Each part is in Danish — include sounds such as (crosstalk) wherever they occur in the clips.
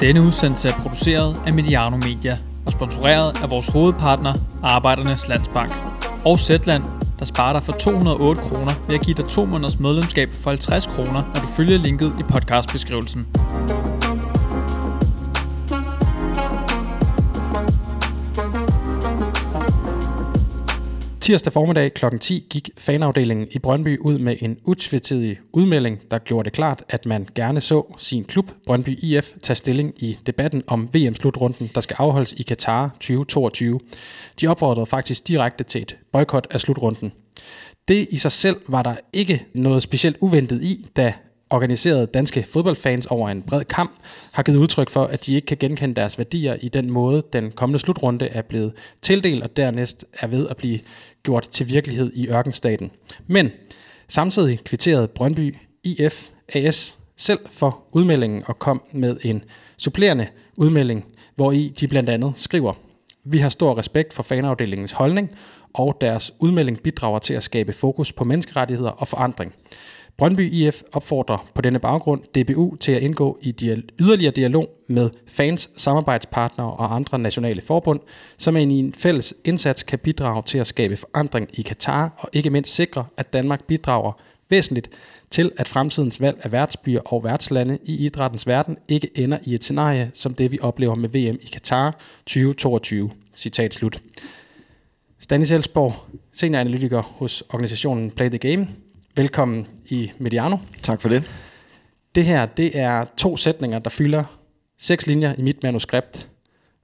Denne udsendelse er produceret af Mediano Media og sponsoreret af vores hovedpartner, Arbejdernes Landsbank. Og Zetland, der sparer dig for 208 kroner ved at give dig to måneders medlemskab for 50 kroner, når du følger linket i podcastbeskrivelsen. Tirsdag formiddag kl. 10 gik fanafdelingen i Brøndby ud med en utvetydig udmelding, der gjorde det klart, at man gerne så sin klub, Brøndby IF, tage stilling i debatten om VM-slutrunden, der skal afholdes i Katar 2022. De opfordrede faktisk direkte til et boykot af slutrunden. Det i sig selv var der ikke noget specielt uventet i, da organiserede danske fodboldfans over en bred kamp har givet udtryk for, at de ikke kan genkende deres værdier i den måde, den kommende slutrunde er blevet tildelt, og dernæst er ved at blive gjort til virkelighed i ørkenstaten. Men samtidig kvitterede Brøndby IF AS selv for udmeldingen og kom med en supplerende udmelding, hvor i de blandt andet skriver, vi har stor respekt for fanafdelingens holdning, og deres udmelding bidrager til at skabe fokus på menneskerettigheder og forandring. Brøndby IF opfordrer på denne baggrund DBU til at indgå i dial- yderligere dialog med fans, samarbejdspartnere og andre nationale forbund, som i en fælles indsats kan bidrage til at skabe forandring i Katar og ikke mindst sikre, at Danmark bidrager væsentligt til, at fremtidens valg af værtsbyer og værtslande i idrættens verden ikke ender i et scenarie som det, vi oplever med VM i Katar 2022. Citat slut. Stanis Elsborg, senioranalytiker hos organisationen Play the Game, Velkommen i Mediano. Tak for det. Det her, det er to sætninger, der fylder seks linjer i mit manuskript.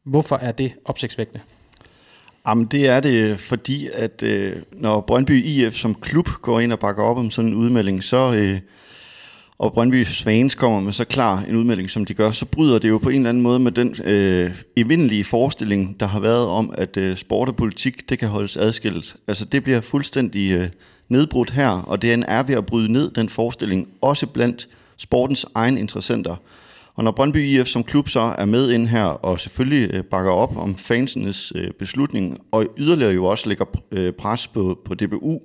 Hvorfor er det opsigtsvækkende? Jamen, det er det, fordi at øh, når Brøndby IF som klub går ind og bakker op om sådan en udmelding, så, øh, og Brøndby Svans kommer med så klar en udmelding, som de gør, så bryder det jo på en eller anden måde med den øh, evindelige forestilling, der har været om, at øh, sport og politik, det kan holdes adskilt. Altså, det bliver fuldstændig øh, nedbrudt her, og det er ved at bryde ned, den forestilling, også blandt sportens egen interessenter. Og når Brøndby IF som klub så er med ind her, og selvfølgelig øh, bakker op om fansenes øh, beslutning, og yderligere jo også lægger øh, pres på, på DBU,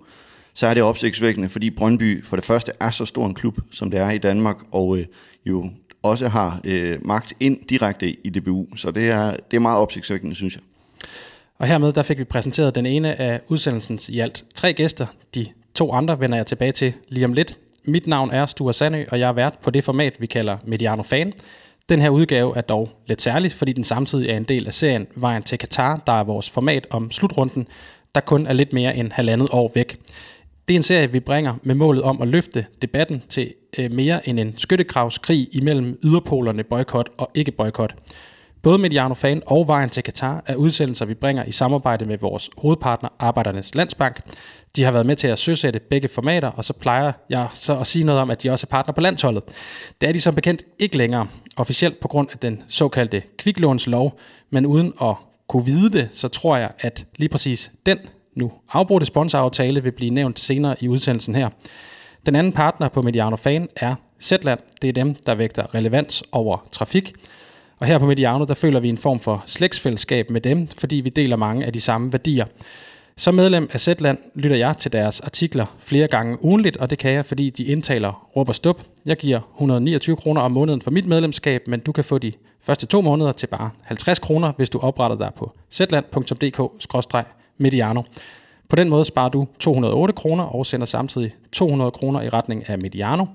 så er det opsigtsvækkende, fordi Brøndby for det første er så stor en klub, som det er i Danmark, og jo også har øh, magt ind direkte i DBU. Så det er, det er meget opsigtsvækkende, synes jeg. Og hermed der fik vi præsenteret den ene af udsendelsens i alt tre gæster. De to andre vender jeg tilbage til lige om lidt. Mit navn er Sture Sandø, og jeg er vært på det format, vi kalder Mediano Fan. Den her udgave er dog lidt særlig, fordi den samtidig er en del af serien Vejen til Katar, der er vores format om slutrunden, der kun er lidt mere end halvandet år væk. Det er en serie, vi bringer med målet om at løfte debatten til øh, mere end en skyttegravskrig imellem yderpolerne boykot og ikke boykot. Både Mediano Fan og Vejen til Katar er udsendelser, vi bringer i samarbejde med vores hovedpartner Arbejdernes Landsbank. De har været med til at søsætte begge formater, og så plejer jeg så at sige noget om, at de også er partner på landsholdet. Det er de som bekendt ikke længere, officielt på grund af den såkaldte kviklånslov, men uden at kunne vide det, så tror jeg, at lige præcis den nu afbrudte sponsoraftale vil blive nævnt senere i udsendelsen her. Den anden partner på Mediano Fan er Zetland. Det er dem, der vægter relevans over trafik. Og her på Mediano, der føler vi en form for slægtsfællesskab med dem, fordi vi deler mange af de samme værdier. Som medlem af Zetland lytter jeg til deres artikler flere gange ugenligt, og det kan jeg, fordi de indtaler råb og stup. Jeg giver 129 kroner om måneden for mit medlemskab, men du kan få de første to måneder til bare 50 kroner, hvis du opretter dig på zetland.dk-mediano. På den måde sparer du 208 kroner og sender samtidig 200 kroner i retning af Mediano.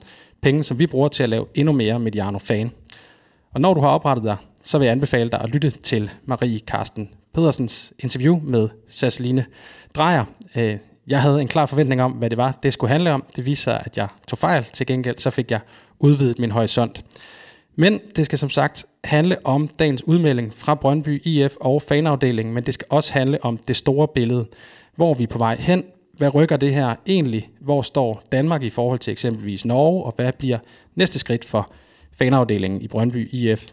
Penge, som vi bruger til at lave endnu mere Mediano-fan. Og når du har oprettet dig, så vil jeg anbefale dig at lytte til Marie Karsten Pedersens interview med Sasseline Drejer. Øh, jeg havde en klar forventning om, hvad det var, det skulle handle om. Det viser sig, at jeg tog fejl. Til gengæld så fik jeg udvidet min horisont. Men det skal som sagt handle om dagens udmelding fra Brøndby IF og fanafdelingen, men det skal også handle om det store billede. Hvor vi er på vej hen? Hvad rykker det her egentlig? Hvor står Danmark i forhold til eksempelvis Norge? Og hvad bliver næste skridt for fanafdelingen i Brøndby IF.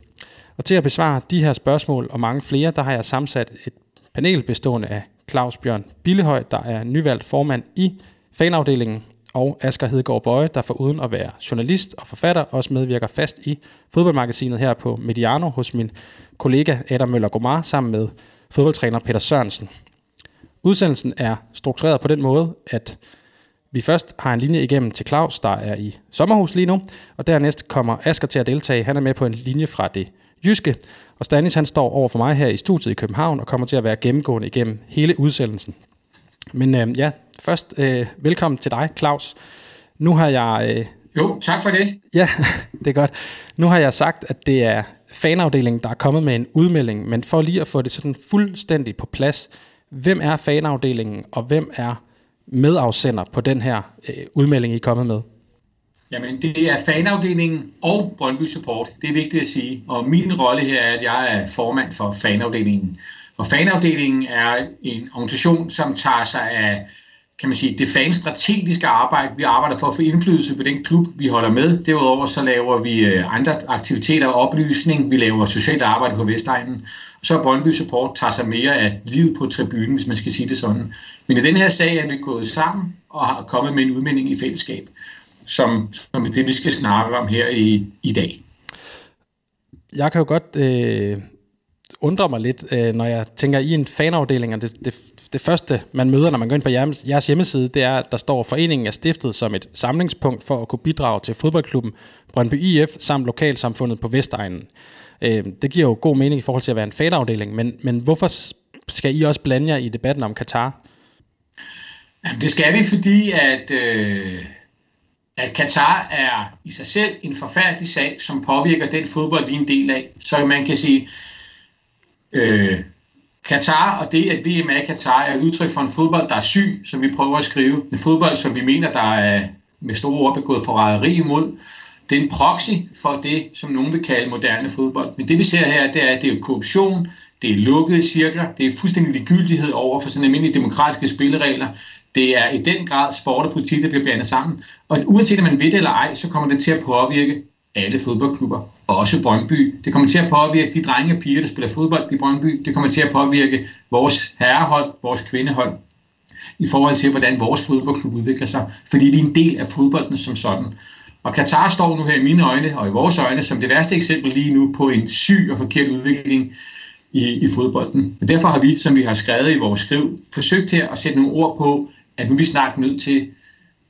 Og til at besvare de her spørgsmål og mange flere, der har jeg sammensat et panel bestående af Claus Bjørn Billehøj, der er nyvalgt formand i fanafdelingen, og Asger Hedegaard Bøje, der uden at være journalist og forfatter, også medvirker fast i fodboldmagasinet her på Mediano hos min kollega Adam Møller Gomar sammen med fodboldtræner Peter Sørensen. Udsendelsen er struktureret på den måde, at vi først har en linje igennem til Claus, der er i sommerhus lige nu, og dernæst kommer Asger til at deltage. Han er med på en linje fra det Jyske. Og Stanis han står over for mig her i studiet i København og kommer til at være gennemgående igennem hele udsendelsen. Men øh, ja, først øh, velkommen til dig, Claus. Nu har jeg... Øh, jo, tak for det. Ja, (laughs) det er godt. Nu har jeg sagt, at det er fanafdelingen, der er kommet med en udmelding, men for lige at få det sådan fuldstændig på plads, hvem er fanafdelingen, og hvem er medafsender på den her øh, udmelding, I er kommet med? Jamen, det er fanafdelingen og Brøndby Support. Det er vigtigt at sige. Og min rolle her er, at jeg er formand for fanafdelingen. Og fanafdelingen er en organisation, som tager sig af kan man sige, det fanstrategiske arbejde. Vi arbejder for at få indflydelse på den klub, vi holder med. Derudover så laver vi øh, andre aktiviteter og oplysning. Vi laver socialt arbejde på Vestegnen. Så Brøndby Support tager sig mere af livet på tribunen, hvis man skal sige det sådan. Men i den her sag er vi gået sammen og har kommet med en udmelding i fællesskab, som, som er det, vi skal snakke om her i, i dag. Jeg kan jo godt øh, undre mig lidt, øh, når jeg tænker i en fanafdeling, og det, det, det første, man møder, når man går ind på jeres hjemmeside, det er, at der står, at foreningen er stiftet som et samlingspunkt for at kunne bidrage til fodboldklubben Brøndby IF samt lokalsamfundet på Vestegnen. Øh, det giver jo god mening i forhold til at være en fanafdeling, men, men hvorfor skal I også blande jer i debatten om Katar? Jamen, det skal vi, fordi at, øh, at Katar er i sig selv en forfærdelig sag, som påvirker den fodbold, vi er en del af. Så man kan sige, øh, Katar og det, at VM er i Katar, er et udtryk for en fodbold, der er syg, som vi prøver at skrive. En fodbold, som vi mener, der er med store ord begået forræderi imod. Det er en proxy for det, som nogen vil kalde moderne fodbold. Men det vi ser her, det er, at det er korruption, det er lukkede cirkler, det er fuldstændig ligegyldighed over for sådan almindelige demokratiske spilleregler. Det er i den grad sport og politik, der bliver blandet sammen. Og uanset om man ved det eller ej, så kommer det til at påvirke alle fodboldklubber, også Brøndby. Det kommer til at påvirke de drenge og piger, der spiller fodbold i Brøndby. Det kommer til at påvirke vores herrehold, vores kvindehold, i forhold til, hvordan vores fodboldklub udvikler sig, fordi vi er en del af fodbolden som sådan. Og Katar står nu her i mine øjne og i vores øjne som det værste eksempel lige nu på en syg og forkert udvikling i, i fodbolden. Og derfor har vi, som vi har skrevet i vores skriv, forsøgt her at sætte nogle ord på, at nu er vi snart nødt til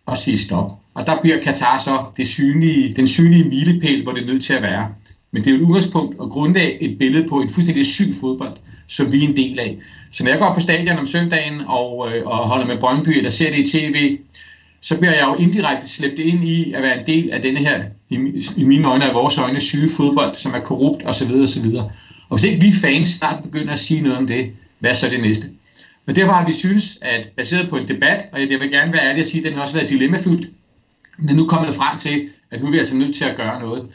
at sige stop. Og der bliver Katar så det synlige, den synlige milepæl, hvor det er nødt til at være. Men det er jo et udgangspunkt og grundlag et billede på en fuldstændig syg fodbold, som vi er en del af. Så når jeg går på stadion om søndagen og, øh, og holder med Brøndby eller ser det i tv, så bliver jeg jo indirekte slæbt ind i at være en del af denne her, i, i mine øjne og vores øjne, syge fodbold, som er korrupt osv. osv. Og hvis ikke vi fans snart begynder at sige noget om det, hvad så det næste? Men derfor har vi synes, at baseret på en debat, og jeg vil gerne være ærlig at sige, at den har også været dilemmafyldt, men nu kommet frem til, at nu er vi altså nødt til at gøre noget.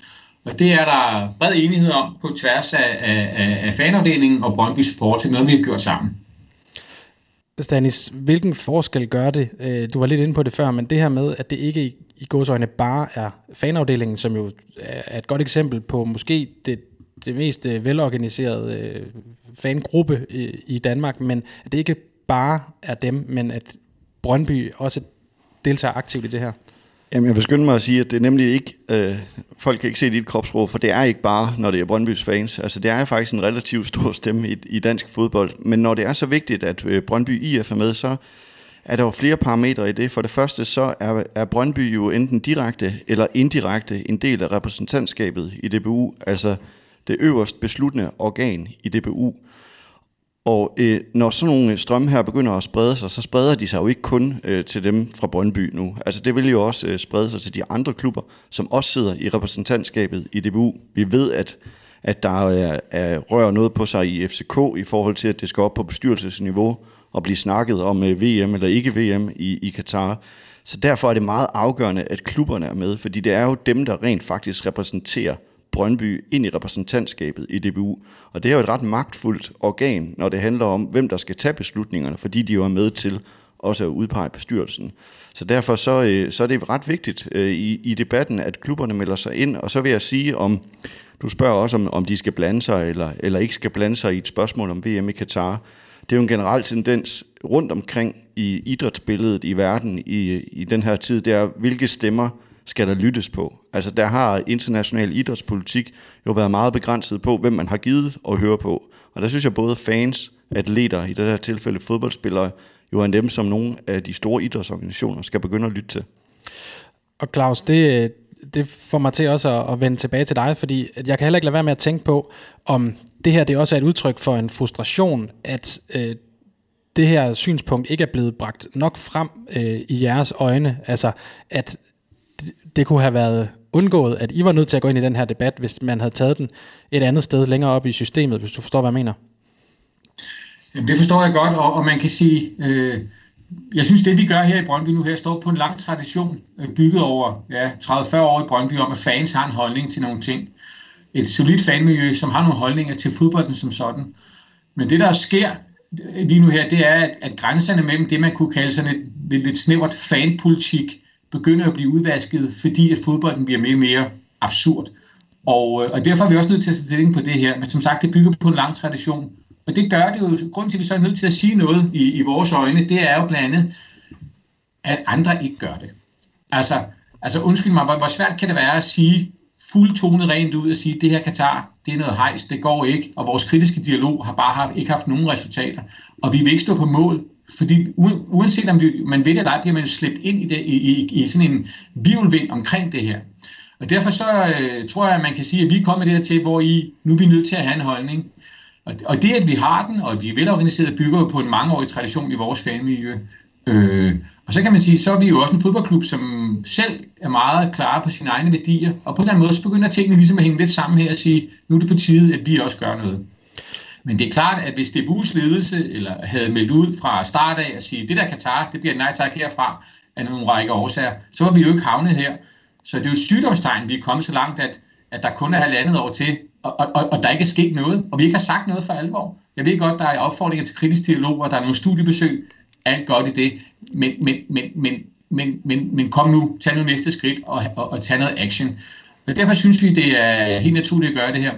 Og det er der bred enighed om på tværs af, af, af fanafdelingen og Brøndby Support til noget, vi har gjort sammen. Stanis, hvilken forskel gør det? Øh, du var lidt inde på det før, men det her med, at det ikke i, i godsøjne bare er fanafdelingen, som jo er et godt eksempel på måske det, det mest øh, velorganiserede øh, fangruppe i, i Danmark, men at det ikke bare er dem, men at Brøndby også deltager aktivt i det her. Jamen, jeg vil skynde mig at sige, at det er nemlig ikke, øh, folk kan ikke se dit kropsprog, for det er ikke bare, når det er Brøndbys fans. Altså, det er faktisk en relativt stor stemme i, i dansk fodbold. Men når det er så vigtigt, at øh, Brøndby IF er med, så er der jo flere parametre i det. For det første, så er, er Brøndby jo enten direkte eller indirekte en del af repræsentantskabet i DBU, altså det øverst besluttende organ i DBU. Og øh, når sådan nogle øh, strømme her begynder at sprede sig, så spreder de sig jo ikke kun øh, til dem fra Brøndby nu. Altså det vil jo også øh, sprede sig til de andre klubber, som også sidder i repræsentantskabet i DBU. Vi ved, at, at der er, er, rører noget på sig i FCK i forhold til, at det skal op på bestyrelsesniveau og blive snakket om øh, VM eller ikke VM i, i Katar. Så derfor er det meget afgørende, at klubberne er med, fordi det er jo dem, der rent faktisk repræsenterer Brøndby ind i repræsentantskabet i DBU. Og det er jo et ret magtfuldt organ, når det handler om, hvem der skal tage beslutningerne, fordi de jo er med til også at udpege bestyrelsen. Så derfor så, øh, så er det ret vigtigt øh, i, i debatten, at klubberne melder sig ind, og så vil jeg sige, om du spørger også, om, om de skal blande sig, eller, eller ikke skal blande sig i et spørgsmål om VM i Katar. Det er jo en generel tendens rundt omkring i idrætsbilledet i verden i, i den her tid, det er, hvilke stemmer skal der lyttes på. Altså der har international idrætspolitik jo været meget begrænset på, hvem man har givet at høre på. Og der synes jeg både fans, atleter, i det her tilfælde fodboldspillere, jo er dem, som nogle af de store idrætsorganisationer skal begynde at lytte til. Og Claus, det, det får mig til også at, at vende tilbage til dig, fordi jeg kan heller ikke lade være med at tænke på, om det her det også er et udtryk for en frustration, at øh, det her synspunkt ikke er blevet bragt nok frem øh, i jeres øjne. Altså, at det, kunne have været undgået, at I var nødt til at gå ind i den her debat, hvis man havde taget den et andet sted længere op i systemet, hvis du forstår, hvad jeg mener. Jamen, det forstår jeg godt, og, og man kan sige, øh, jeg synes, det vi gør her i Brøndby nu her, står på en lang tradition, øh, bygget over ja, 30-40 år i Brøndby, om at fans har en holdning til nogle ting. Et solidt fanmiljø, som har nogle holdninger til fodbolden som sådan. Men det, der sker lige nu her, det er, at, at grænserne mellem det, man kunne kalde sådan et lidt, lidt snævert fanpolitik, begynder at blive udvasket, fordi at fodbolden bliver mere og mere absurd. Og, øh, og derfor er vi også nødt til at sætte stilling på det her. Men som sagt, det bygger på en lang tradition. Og det gør det jo, grund til, at vi så er nødt til at sige noget i, i vores øjne, det er jo blandt andet, at andre ikke gør det. Altså, altså undskyld mig, hvor, hvor svært kan det være at sige, fuldtonet rent ud og sige, det her Katar, det er noget hejs, det går ikke, og vores kritiske dialog har bare haft, ikke haft nogen resultater. Og vi vil ikke stå på mål, fordi uanset om man ved det eller ej, bliver man slæbt ind i, det, i, i, i sådan en virvelvind omkring det her. Og derfor så øh, tror jeg, at man kan sige, at vi er kommet det her til, hvor I, nu er vi nødt til at have en holdning. Og, og det, at vi har den, og at vi er velorganiserede, bygger jo på en mangeårig tradition i vores fanmiljø. Øh, og så kan man sige, så er vi jo også en fodboldklub, som selv er meget klare på sine egne værdier, og på en eller anden måde, så begynder tingene ligesom at hænge lidt sammen her og sige, nu er det på tide, at vi også gør noget. Men det er klart, at hvis DBU's ledelse eller havde meldt ud fra start af at sige, det der Katar, det bliver nej tak herfra af nogle række årsager, så var vi jo ikke havnet her. Så det er jo sygdomstegn, vi er kommet så langt, at, at der kun er halvandet år til, og, og, og der ikke er sket noget, og vi ikke har sagt noget for alvor. Jeg ved godt, der er opfordringer til kritisk dialog, og der er nogle studiebesøg, alt godt i det, men, men, men, men, men, men, men kom nu, tag nu næste skridt og, og, og tag noget action. Og derfor synes vi, det er helt naturligt at gøre det her.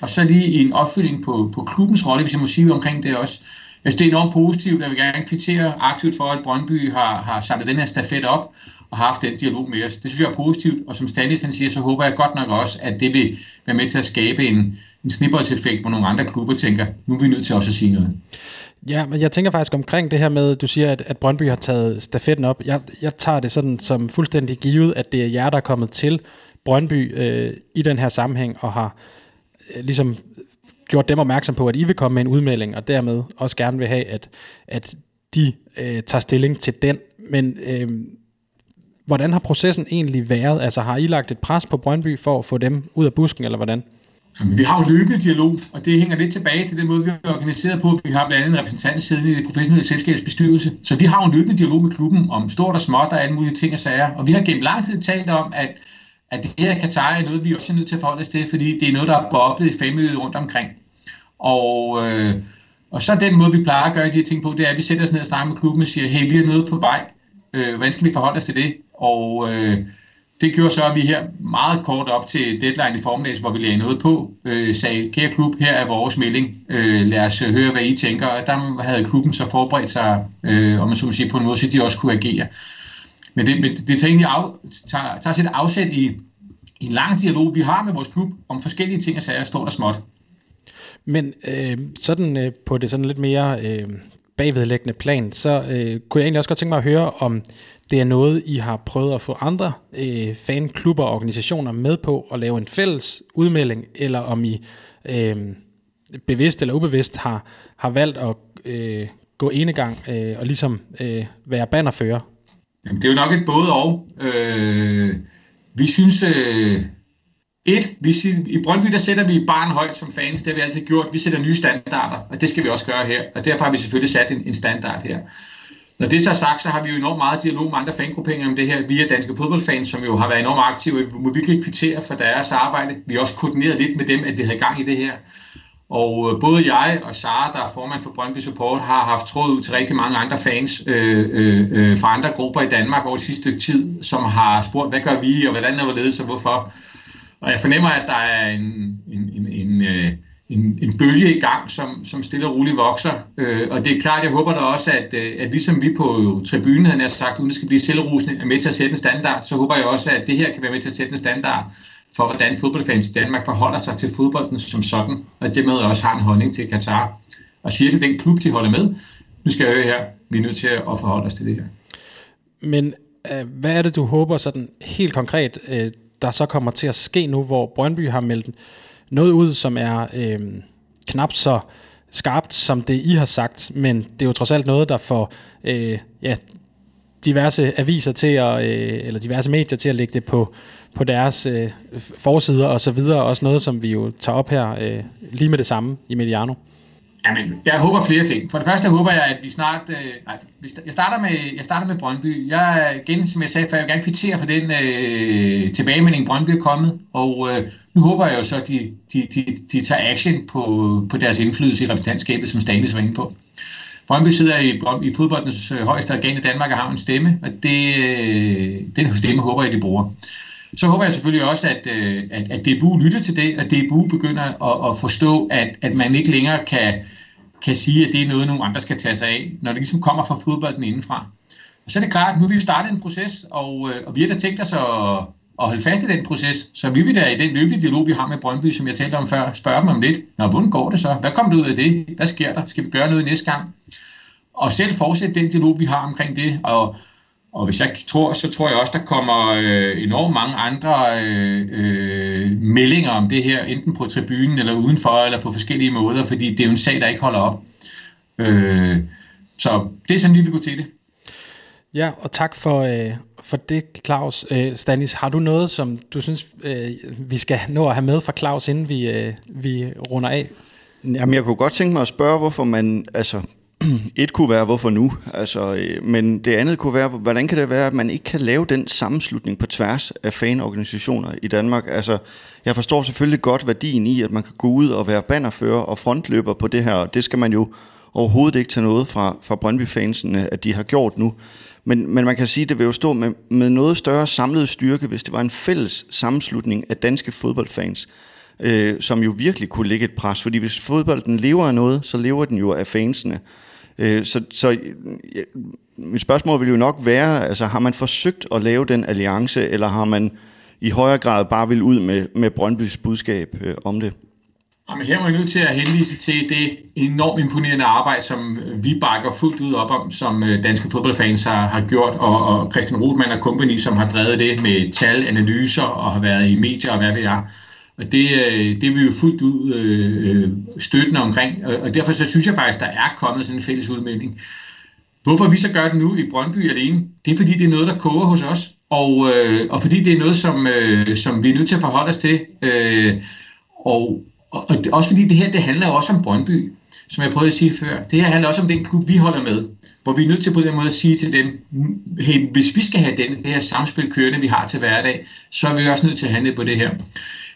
Og så lige en opfølging på, på klubbens rolle, hvis jeg må sige omkring det også. Jeg synes, det er enormt positivt, jeg vil gerne kvittere aktivt for, at Brøndby har, har samlet den her stafet op og har haft den dialog med os. Det synes jeg er positivt, og som Stanis han siger, så håber jeg godt nok også, at det vil være med til at skabe en, en snibboldseffekt, hvor nogle andre klubber tænker, nu er vi nødt til også at sige noget. Ja, men jeg tænker faktisk omkring det her med, du siger, at, at Brøndby har taget stafetten op. Jeg, jeg tager det sådan som fuldstændig givet, at det er jer, der er kommet til Brøndby øh, i den her sammenhæng, og har Øh, ligesom gjort dem opmærksom på, at I vil komme med en udmelding, og dermed også gerne vil have, at, at de øh, tager stilling til den. Men øh, hvordan har processen egentlig været? Altså har I lagt et pres på Brøndby for at få dem ud af busken, eller hvordan? Vi har jo løbende dialog, og det hænger lidt tilbage til den måde, vi er organiseret på. Vi har blandt andet en repræsentant siden i det professionelle selskabs bestyrelse. Så vi har jo en løbende dialog med klubben om stort og småt og alle mulige ting og sager. Og vi har gennem lang tid talt om, at, at det her Katar er noget, vi også er nødt til at forholde os til, fordi det er noget, der er boblet i fanmiljøet rundt omkring. Og, øh, og så den måde, vi plejer at gøre de her ting på, det er, at vi sætter os ned og snakker med klubben og siger, hey, vi er noget på vej. Øh, hvordan skal vi forholde os til det? Og øh, det gjorde så, at vi her meget kort op til deadline i formiddags, hvor vi lagde noget på, øh, sagde, kære klub, her er vores melding, øh, lad os øh, høre, hvad I tænker. Og der havde klubben så forberedt sig, øh, om man så må sige, på en måde, så de også kunne agere. Men det, men det tager egentlig af, tager, tager sit afsæt i, i en lang dialog, vi har med vores klub om forskellige ting og sager, står der småt. Men øh, sådan øh, på det sådan lidt mere øh, bagvedlæggende plan, så øh, kunne jeg egentlig også godt tænke mig at høre, om det er noget, I har prøvet at få andre øh, fanklubber og organisationer med på at lave en fælles udmelding, eller om I øh, bevidst eller ubevidst har, har valgt at øh, gå enegang øh, og ligesom øh, være bannerfører? Jamen, det er jo nok et både og. Øh, vi synes, øh, et, vi siger, i Brøndby der sætter vi barn højt som fans, det har vi altid gjort. Vi sætter nye standarder, og det skal vi også gøre her. Og derfor har vi selvfølgelig sat en, en standard her. Når det så er sagt, så har vi jo enormt meget dialog med andre fangrupperinger om det her, via danske fodboldfans, som jo har været enormt aktive. Vi må virkelig kvittere for deres arbejde. Vi har også koordineret lidt med dem, at det havde gang i det her. Og øh, både jeg og Sara, der er formand for Brøndby Support, har haft tråd ud til rigtig mange andre fans øh, øh, øh, fra andre grupper i Danmark over det sidste stykke tid, som har spurgt, hvad gør vi, og hvordan er hvorledes, og hvorfor. Og jeg fornemmer, at der er en, en, en, en, øh, en, en bølge i gang, som, som stille og roligt vokser. Øh, og det er klart, jeg håber da også, at, at ligesom vi på tribunen havde sagt, uden det skal blive selvrusende, er med til at sætte en standard, så håber jeg også, at det her kan være med til at sætte en standard for, hvordan fodboldfans i Danmark forholder sig til fodbolden som sådan, og dermed også har en holdning til Katar. Og siger til den klub, de holder med, nu skal jeg høre her, vi er nødt til at forholde os til det her. Men øh, hvad er det, du håber sådan helt konkret, øh, der så kommer til at ske nu, hvor Brøndby har meldt noget ud, som er øh, knap så skarpt, som det I har sagt, men det er jo trods alt noget, der får øh, ja, diverse aviser til at, øh, eller diverse medier til at lægge det på, på deres øh, forsider og så videre. Også noget, som vi jo tager op her øh, lige med det samme i Mediano. Jamen, jeg håber flere ting. For det første håber jeg, at vi snart... Øh, nej, jeg starter med, jeg starter med Brøndby. Jeg igen, som jeg sagde før, jeg vil gerne kvittere for den øh, tilbagemelding, Brøndby er kommet. Og øh, nu håber jeg jo så, at de, de, de, de tager action på, på deres indflydelse i repræsentantskabet, som Stanis var inde på. Brøndby sidder i, i fodboldens øh, højeste organ i Danmark og har en stemme, og det, øh, den stemme håber jeg, de bruger. Så håber jeg selvfølgelig også, at, øh, at, at DBU lytter til det, og DBU begynder at, at forstå, at, at man ikke længere kan, kan sige, at det er noget, nogle andre skal tage sig af, når det ligesom kommer fra fodbolden indenfra. Og så er det klart, at nu har vi startet en proces, og, øh, og vi har da tænkt os at, at holde fast i den proces, så vi vil da i den løbende dialog, vi har med Brøndby, som jeg talte om før, spørge dem om lidt, Nå, hvordan går det så? Hvad kommer det ud af det? Hvad sker der? Skal vi gøre noget næste gang? Og selv fortsætte den dialog, vi har omkring det, og, og hvis jeg tror, så tror jeg også, der kommer øh, enormt mange andre øh, øh, meldinger om det her, enten på tribunen eller udenfor, eller på forskellige måder, fordi det er jo en sag, der ikke holder op. Øh, så det er sådan, vi vil gå til det. Ja, og tak for, øh, for det, Claus. Øh, Stanis, har du noget, som du synes, øh, vi skal nå at have med fra Claus, inden vi, øh, vi runder af? Jamen, jeg kunne godt tænke mig at spørge, hvorfor man, altså, (clears throat) et kunne være, hvorfor nu? Altså, øh, men det andet kunne være, hvordan kan det være, at man ikke kan lave den sammenslutning på tværs af fanorganisationer i Danmark? Altså, jeg forstår selvfølgelig godt værdien i, at man kan gå ud og være bannerfører og frontløber på det her. Det skal man jo overhovedet ikke tage noget fra, fra Brøndby-fansene, at de har gjort nu. Men, men man kan sige, at det vil jo stå med, med noget større samlet styrke, hvis det var en fælles sammenslutning af danske fodboldfans, øh, som jo virkelig kunne lægge et pres. Fordi hvis fodbolden lever af noget, så lever den jo af fansene. Øh, så så ja, mit spørgsmål vil jo nok være, altså har man forsøgt at lave den alliance, eller har man i højere grad bare vil ud med, med Brøndbys budskab øh, om det? Jamen, her må jeg nødt til at henvise til det enormt imponerende arbejde, som vi bakker fuldt ud op om, som øh, danske fodboldfans har, har gjort, og, og Christian Rothmann og company, som har drevet det med tal, analyser og har været i medier og hvad ved jeg. Og det, øh, det er vi jo fuldt ud øh, øh støttende omkring, og derfor så synes jeg faktisk, der er kommet sådan en fælles udmelding. Hvorfor vi så gør det nu i Brøndby alene, det er fordi, det er noget, der koger hos os, og, øh, og fordi det er noget, som, øh, som vi er nødt til at forholde os til. Øh, og, og, og også fordi det her, det handler også om Brøndby, som jeg prøvede at sige før. Det her handler også om den klub, vi holder med, hvor vi er nødt til på den måde at sige til dem, hey, hvis vi skal have den, det her samspil kørende, vi har til hverdag, så er vi også nødt til at handle på det her.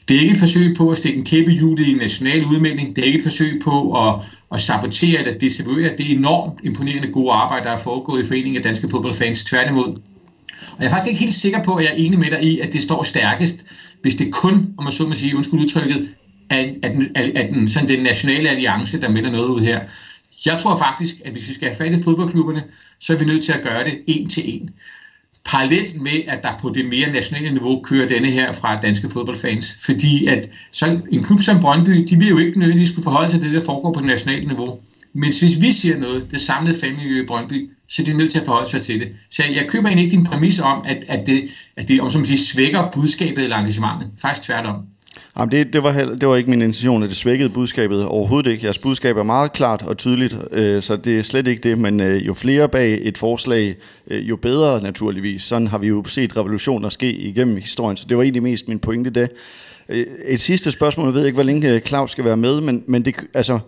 Det er ikke et forsøg på at stikke en kæppe i hjulet i en national udmelding. Det er ikke et forsøg på at, at sabotere eller desavouere det enormt imponerende gode arbejde, der er foregået i Foreningen af Danske Fodboldfans. Tværtimod. Og jeg er faktisk ikke helt sikker på, at jeg er enig med dig i, at det står stærkest, hvis det kun, om man så må sige, undskyld udtrykket, at, at, at, at den, sådan den nationale alliance, der melder noget ud her. Jeg tror faktisk, at hvis vi skal have fat i fodboldklubberne, så er vi nødt til at gøre det en til en parallelt med, at der på det mere nationale niveau kører denne her fra danske fodboldfans. Fordi at så en klub som Brøndby, de vil jo ikke nødvendigvis skulle forholde sig til det, der foregår på det nationale niveau. Men hvis vi siger noget, det samlede familie i Brøndby, så er de nødt til at forholde sig til det. Så jeg, jeg køber egentlig ikke din præmis om, at, at det, at det om som siger, svækker budskabet eller engagementet. Faktisk tværtom. Jamen det, det, var, det var ikke min intention, at det svækkede budskabet overhovedet ikke. Jeres budskab er meget klart og tydeligt, øh, så det er slet ikke det, men øh, jo flere bag et forslag, øh, jo bedre naturligvis. Sådan har vi jo set revolutioner ske igennem historien, så det var egentlig mest min pointe det. Øh, et sidste spørgsmål, jeg ved ikke, hvor længe øh, Claus skal være med, men, men det, altså,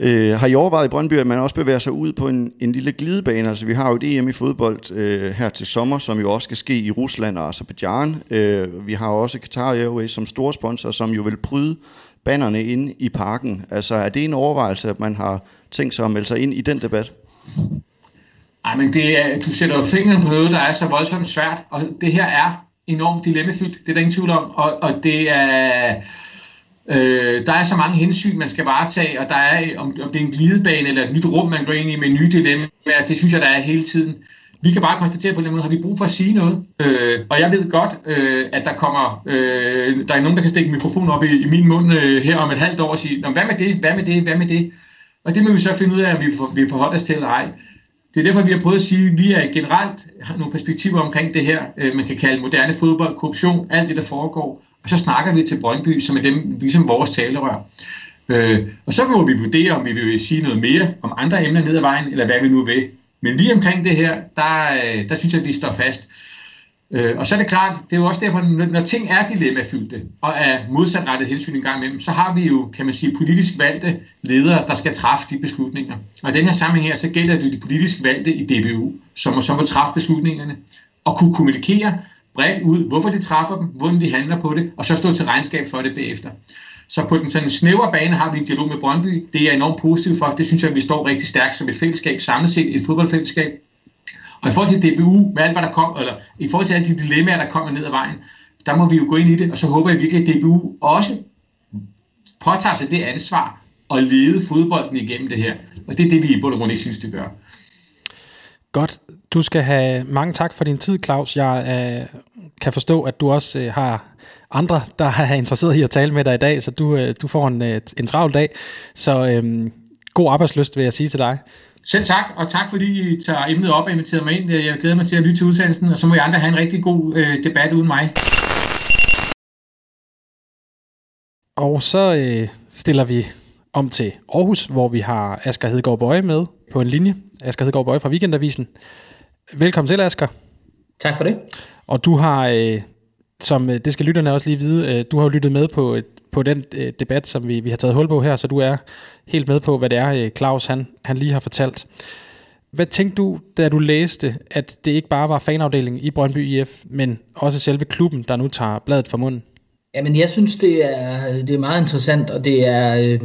Øh, har I overvejet i Brøndby, at man også bevæger sig ud på en, en lille glidebane? Altså, vi har jo et EM i fodbold øh, her til sommer, som jo også skal ske i Rusland og Azerbaijan. Øh, vi har også Qatar Airways som store sponsor, som jo vil pryde bannerne ind i parken. Altså, er det en overvejelse, at man har tænkt sig at melde sig ind i den debat? Ej, men det er, du sætter fingeren på noget, der er så voldsomt svært, og det her er enormt dilemmafyldt, det er der ingen tvivl om, og, og det er Øh, Øh, der er så mange hensyn, man skal varetage, og der er, om, om det er en glidebane eller et nyt rum, man går ind i med nye dilemmaer, det synes jeg, der er hele tiden. Vi kan bare konstatere på den måde, har vi brug for at sige noget? Øh, og jeg ved godt, øh, at der kommer, øh, der er nogen, der kan stikke mikrofonen op i, i min mund øh, her om et halvt år og sige, hvad med det, hvad med det, hvad med det? Og det må vi så finde ud af, om vi, for, vi forholder os til eller ej. Det det er derfor, vi har prøvet at sige, at vi er generelt har nogle perspektiver omkring det her, øh, man kan kalde moderne fodbold, korruption, alt det, der foregår. Og så snakker vi til Brøndby, som er dem, ligesom vores talerør. Øh, og så må vi vurdere, om vi vil sige noget mere om andre emner ned ad vejen, eller hvad vi nu vil. Men lige omkring det her, der, øh, der synes jeg, at vi står fast. Øh, og så er det klart, det er jo også derfor, når ting er dilemmafyldte og er modsatrettet hensyn en gang imellem, så har vi jo, kan man sige, politisk valgte ledere, der skal træffe de beslutninger. Og i den her sammenhæng her, så gælder det jo de politisk valgte i DBU, som må, så må træffe beslutningerne og kunne kommunikere bredt ud, hvorfor de træffer dem, hvordan de handler på det, og så stå til regnskab for det bagefter. Så på den sådan snævre bane har vi en dialog med Brøndby. Det er enormt positiv for. Det synes jeg, at vi står rigtig stærkt som et fællesskab, samlet set et fodboldfællesskab. Og i forhold til DBU, med alt hvad der kom, eller i forhold til alle de dilemmaer, der kommer ned ad vejen, der må vi jo gå ind i det, og så håber jeg virkelig, at DBU også påtager sig det ansvar og lede fodbolden igennem det her. Og det er det, vi i bund og grund ikke synes, det gør. Godt. Du skal have mange tak for din tid, Claus. Jeg er kan forstå, at du også øh, har andre, der (laughs) er interesseret i at tale med dig i dag, så du, øh, du får en, øh, en travl dag. Så øh, god arbejdsløst, vil jeg sige til dig. Selv tak, og tak fordi I tager emnet op og inviterer mig ind. Jeg glæder mig til at lytte til udsendelsen, og så må I andre have en rigtig god øh, debat uden mig. Og så øh, stiller vi om til Aarhus, hvor vi har Asger Hedegaard Bøje med på en linje. Asger Hedegaard Bøje fra Weekendavisen. Velkommen til, Asger. Tak for det. Og du har, øh, som øh, det skal lytterne også lige vide, øh, du har jo lyttet med på, på den øh, debat, som vi, vi har taget hul på her, så du er helt med på, hvad det er, øh, Claus han, han lige har fortalt. Hvad tænkte du, da du læste, at det ikke bare var fanafdelingen i Brøndby IF, men også selve klubben, der nu tager bladet fra munden? Jamen, jeg synes, det er, det er meget interessant, og det er... Øh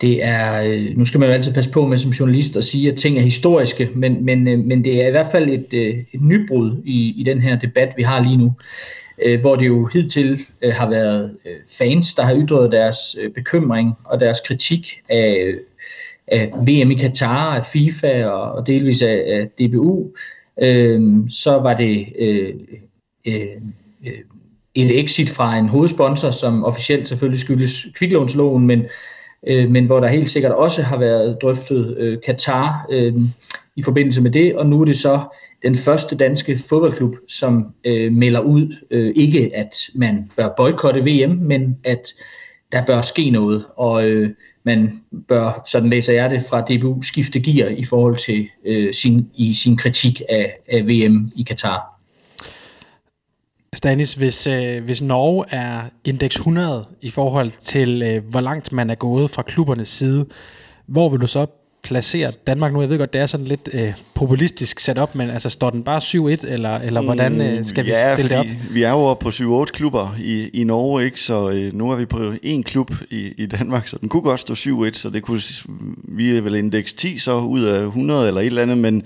det er, øh, nu skal man jo altid passe på med som journalist at sige, at ting er historiske, men, men, øh, men det er i hvert fald et, øh, et nybrud i, i den her debat, vi har lige nu, hvor det jo hidtil har været fans, der har ytret deres bekymring og deres kritik af, af VM i Katar, af FIFA og, og delvis af, af DBU. Øhm, så var det et exit fra en hovedsponsor, som officielt selvfølgelig skyldes kviklånsloven, men øh, men hvor der helt sikkert også har været drøftet øh, Katar øh, i forbindelse med det, og nu er det så den første danske fodboldklub, som øh, melder ud, øh, ikke at man bør boykotte VM, men at der bør ske noget, og øh, man bør, sådan læser jeg det fra DBU, skifte gear i forhold til øh, sin, i sin kritik af, af VM i Katar. Stanis, hvis, øh, hvis Norge er indeks 100 i forhold til, øh, hvor langt man er gået fra klubbernes side, hvor vil du så placere Danmark nu? Jeg ved godt, det er sådan lidt øh, populistisk sat op, men altså står den bare 7-1, eller, eller hvordan øh, skal vi ja, stille det op? vi er jo på 7-8 klubber i, i Norge, ikke? så øh, nu er vi på en klub i, i Danmark, så den kunne godt stå 7-1, så det kunne, vi er vel indeks 10 så ud af 100 eller et eller andet, men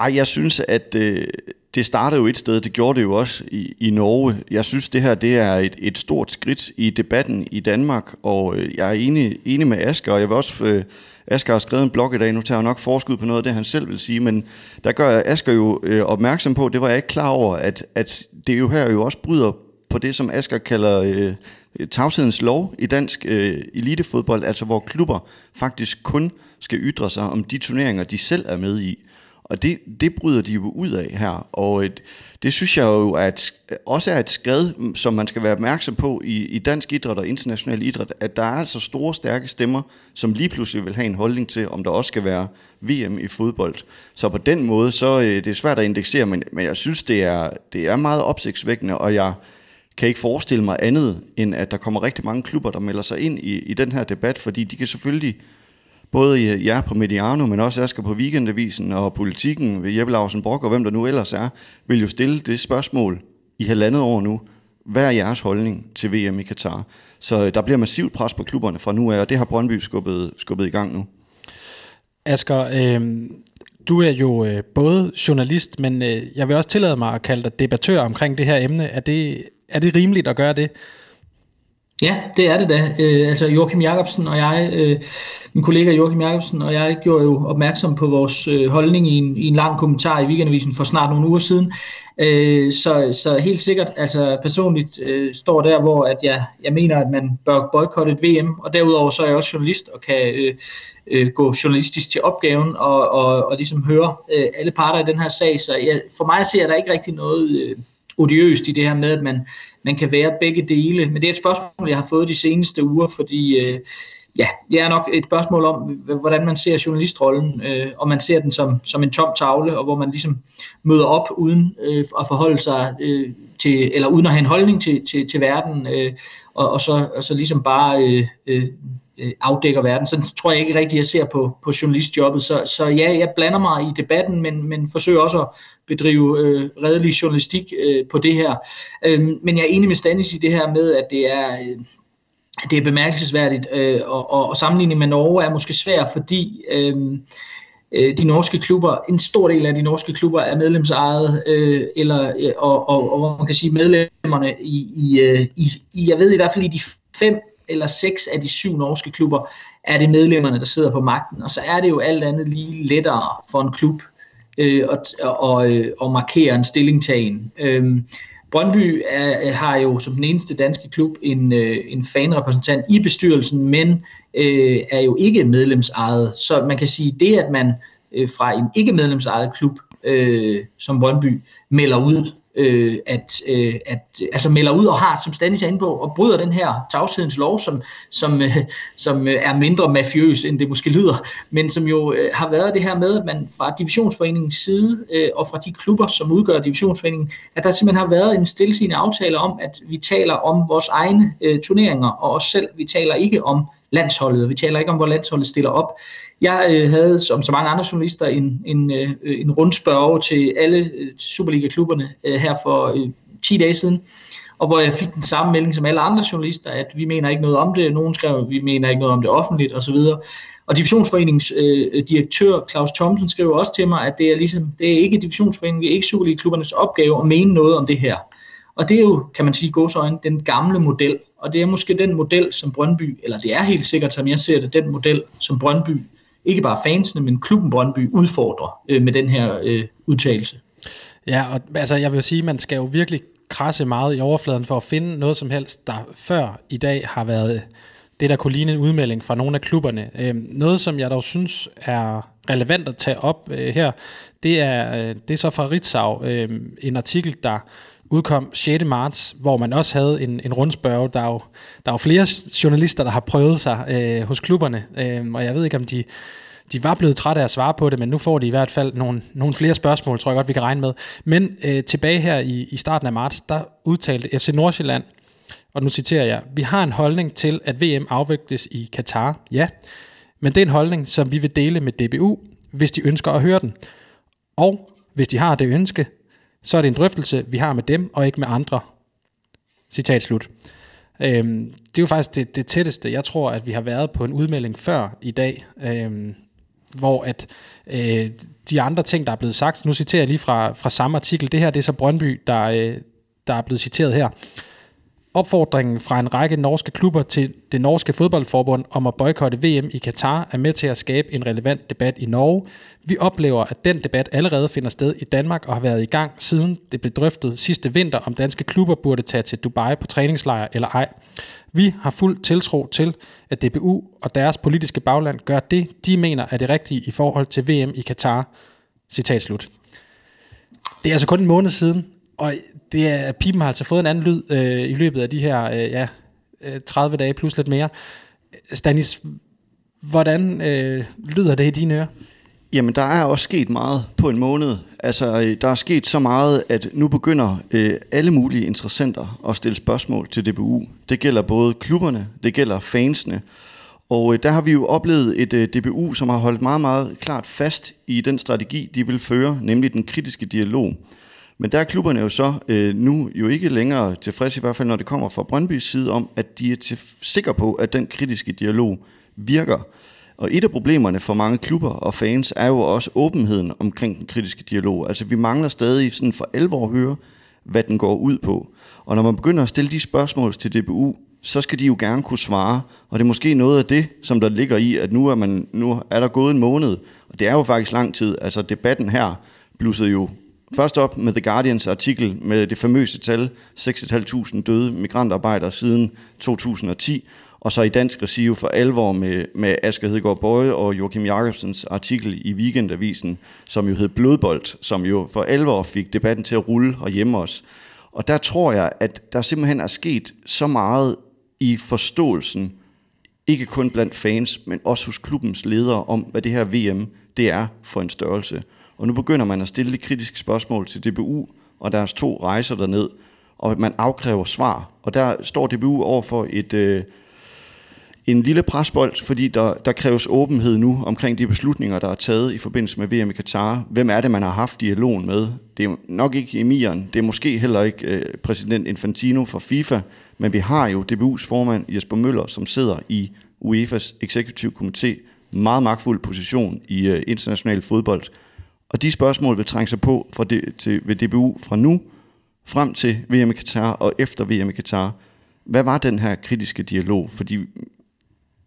ej, jeg synes, at øh, det startede jo et sted, det gjorde det jo også i, i Norge. Jeg synes, det her det er et, et stort skridt i debatten i Danmark, og øh, jeg er enig, enig med Asger, og jeg vil også... Øh, Asger har skrevet en blog i dag, nu tager jeg nok forskud på noget af det, han selv vil sige, men der gør Asger jo øh, opmærksom på, det var jeg ikke klar over, at, at det jo her jo også bryder på det, som Asger kalder øh, tavshedens lov i dansk øh, elitefodbold, altså hvor klubber faktisk kun skal ytre sig om de turneringer, de selv er med i. Og det, det bryder de jo ud af her, og et, det synes jeg jo at, også er et skred, mm, som man skal være opmærksom på i, i dansk idræt og international idræt, at der er altså store, stærke stemmer, som lige pludselig vil have en holdning til, om der også skal være VM i fodbold. Så på den måde, så øh, det er svært at indeksere, men, men jeg synes, det er, det er meget opsigtsvækkende, og jeg kan ikke forestille mig andet, end at der kommer rigtig mange klubber, der melder sig ind i, i den her debat, fordi de kan selvfølgelig både jer på Mediano, men også Asger på Weekendavisen og politikken ved Jeppe Larsen Brock og hvem der nu ellers er, vil jo stille det spørgsmål i halvandet år nu. Hvad er jeres holdning til VM i Katar? Så øh, der bliver massivt pres på klubberne fra nu af, og det har Brøndby skubbet, skubbet i gang nu. Asger, øh, du er jo øh, både journalist, men øh, jeg vil også tillade mig at kalde dig debattør omkring det her emne. Er det, er det rimeligt at gøre det? Ja, det er det da. Øh, altså Joachim Jacobsen og jeg, øh, min kollega Joachim Jacobsen og jeg, gjorde jo opmærksom på vores øh, holdning i en, i en lang kommentar i Weekendavisen for snart nogle uger siden, Øh, så, så helt sikkert, altså personligt øh, står der, hvor at jeg, jeg mener, at man bør boykotte et VM, og derudover så er jeg også journalist og kan øh, øh, gå journalistisk til opgaven og, og, og ligesom høre øh, alle parter i den her sag. Så jeg, for mig ser der ikke rigtig noget øh, odiøst i det her med, at man, man kan være begge dele. Men det er et spørgsmål, jeg har fået de seneste uger, fordi øh, ja, det er nok et spørgsmål om, hvordan man ser journalistrollen, øh, og man ser den som, som en tom tavle, og hvor man ligesom møder op uden øh, at forholde sig øh, til, eller uden at have en holdning til, til, til verden, øh, og, og, så, og så ligesom bare øh, øh, Øh, afdækker verden. Så tror jeg ikke rigtigt, jeg ser på, på journalistjobbet. Så, så ja, jeg blander mig i debatten, men, men forsøger også at bedrive øh, redelig journalistik øh, på det her. Øh, men jeg er enig med Stanis i det her med, at det er... Øh, det er bemærkelsesværdigt, øh, og, og, og sammenligning med Norge er måske svært, fordi øhm, øh, de norske klubber, en stor del af de norske klubber er medlemsejet, øh, eller, øh, og, og, og, og man kan sige medlemmerne i, i, øh, i, i, jeg ved i hvert fald i de fem eller seks af de syv norske klubber, er det medlemmerne, der sidder på magten, og så er det jo alt andet lige lettere for en klub øh, at, og, og at markere en stillingtagen. Øh, Brøndby er, har jo som den eneste danske klub en, øh, en fanrepræsentant i bestyrelsen, men øh, er jo ikke medlemsejet. Så man kan sige, det at man øh, fra en ikke medlemsejet klub øh, som Brøndby melder ud øh, at, øh, at altså melder ud og har, som Stanis er inde på, og bryder den her tavshedens lov, som, som, øh, som øh, er mindre mafiøs, end det måske lyder, men som jo øh, har været det her med, at man fra divisionsforeningens side, øh, og fra de klubber, som udgør divisionsforeningen, at der simpelthen har været en stillesigende aftale om, at vi taler om vores egne øh, turneringer, og os selv, vi taler ikke om landsholdet, og vi taler ikke om, hvor landsholdet stiller op. Jeg øh, havde, som så mange andre journalister, en, en, øh, øh en rundspørge til alle øh, Superliga-klubberne øh, her for øh, 10 dage siden, og hvor jeg fik den samme melding som alle andre journalister, at vi mener ikke noget om det. Nogen skrev, at vi mener ikke noget om det offentligt osv. Og Divisionsforeningens øh, direktør Claus Thomsen skrev også til mig, at det er, ligesom, det er ikke Divisionsforeningen, det er ikke Superliga-klubbernes opgave at mene noget om det her. Og det er jo, kan man sige, godsøjne, den gamle model. Og det er måske den model, som Brøndby, eller det er helt sikkert, som jeg ser det, den model, som Brøndby ikke bare fansene, men klubben Brøndby udfordrer øh, med den her øh, udtalelse. Ja, og altså jeg vil sige, man skal jo virkelig krasse meget i overfladen for at finde noget som helst, der før i dag har været øh, det, der kunne ligne en udmelding fra nogle af klubberne. Øh, noget, som jeg dog synes er relevant at tage op øh, her, det er, øh, det er så fra Ritzau, øh, en artikel, der udkom 6. marts, hvor man også havde en, en rundspørg. Der er, jo, der er jo flere journalister, der har prøvet sig øh, hos klubberne, øh, og jeg ved ikke, om de, de var blevet trætte af at svare på det, men nu får de i hvert fald nogle, nogle flere spørgsmål, tror jeg godt, vi kan regne med. Men øh, tilbage her i, i starten af marts, der udtalte FC Nordsjælland, og nu citerer jeg, vi har en holdning til, at VM afvikles i Katar, ja, men det er en holdning, som vi vil dele med DBU, hvis de ønsker at høre den. Og hvis de har det ønske, så er det en drøftelse, vi har med dem, og ikke med andre. Citat slut. Øhm, det er jo faktisk det, det tætteste, jeg tror, at vi har været på en udmelding før i dag, øhm, hvor at øh, de andre ting, der er blevet sagt, nu citerer jeg lige fra, fra samme artikel, det her det er så Brøndby, der, øh, der er blevet citeret her. Opfordringen fra en række norske klubber til det norske fodboldforbund om at boykotte VM i Katar er med til at skabe en relevant debat i Norge. Vi oplever, at den debat allerede finder sted i Danmark og har været i gang siden det blev drøftet sidste vinter, om danske klubber burde tage til Dubai på træningslejr eller ej. Vi har fuld tiltro til, at DBU og deres politiske bagland gør det, de mener er det rigtige i forhold til VM i Katar. Citat slut. Det er altså kun en måned siden, og det er, pipen har altså fået en anden lyd øh, i løbet af de her øh, ja, øh, 30 dage plus lidt mere. Stanis, hvordan øh, lyder det i dine ører? Jamen, der er også sket meget på en måned. Altså, øh, der er sket så meget, at nu begynder øh, alle mulige interessenter at stille spørgsmål til DBU. Det gælder både klubberne, det gælder fansene. Og øh, der har vi jo oplevet et øh, DBU, som har holdt meget, meget klart fast i den strategi, de vil føre, nemlig den kritiske dialog. Men der er klubberne jo så øh, nu jo ikke længere tilfredse, i hvert fald når det kommer fra Brøndbys side, om at de er til, sikre på, at den kritiske dialog virker. Og et af problemerne for mange klubber og fans er jo også åbenheden omkring den kritiske dialog. Altså vi mangler stadig sådan for alvor at høre, hvad den går ud på. Og når man begynder at stille de spørgsmål til DBU, så skal de jo gerne kunne svare. Og det er måske noget af det, som der ligger i, at nu er, man, nu er der gået en måned. Og det er jo faktisk lang tid. Altså debatten her blussede jo først op med The Guardians artikel med det famøse tal, 6.500 døde migrantarbejdere siden 2010, og så i dansk regi for alvor med, med Asger Hedegaard Bøje og Joachim Jacobsens artikel i Weekendavisen, som jo hed Blodbold, som jo for alvor fik debatten til at rulle og hjemme os. Og der tror jeg, at der simpelthen er sket så meget i forståelsen, ikke kun blandt fans, men også hos klubbens ledere om, hvad det her VM det er for en størrelse. Og nu begynder man at stille de kritiske spørgsmål til DBU og deres to rejser derned, og man afkræver svar. Og der står DBU over for et, øh, en lille presbold, fordi der, der kræves åbenhed nu omkring de beslutninger, der er taget i forbindelse med VM i Katar. Hvem er det, man har haft dialogen med? Det er nok ikke emiren, det er måske heller ikke øh, præsident Infantino fra FIFA, men vi har jo DBU's formand Jesper Møller, som sidder i UEFA's Executive Komité, meget magtfuld position i øh, international fodbold. Og de spørgsmål vil trænge sig på fra det, til, ved DBU fra nu, frem til VM i Katar og efter VM i Katar. Hvad var den her kritiske dialog? Fordi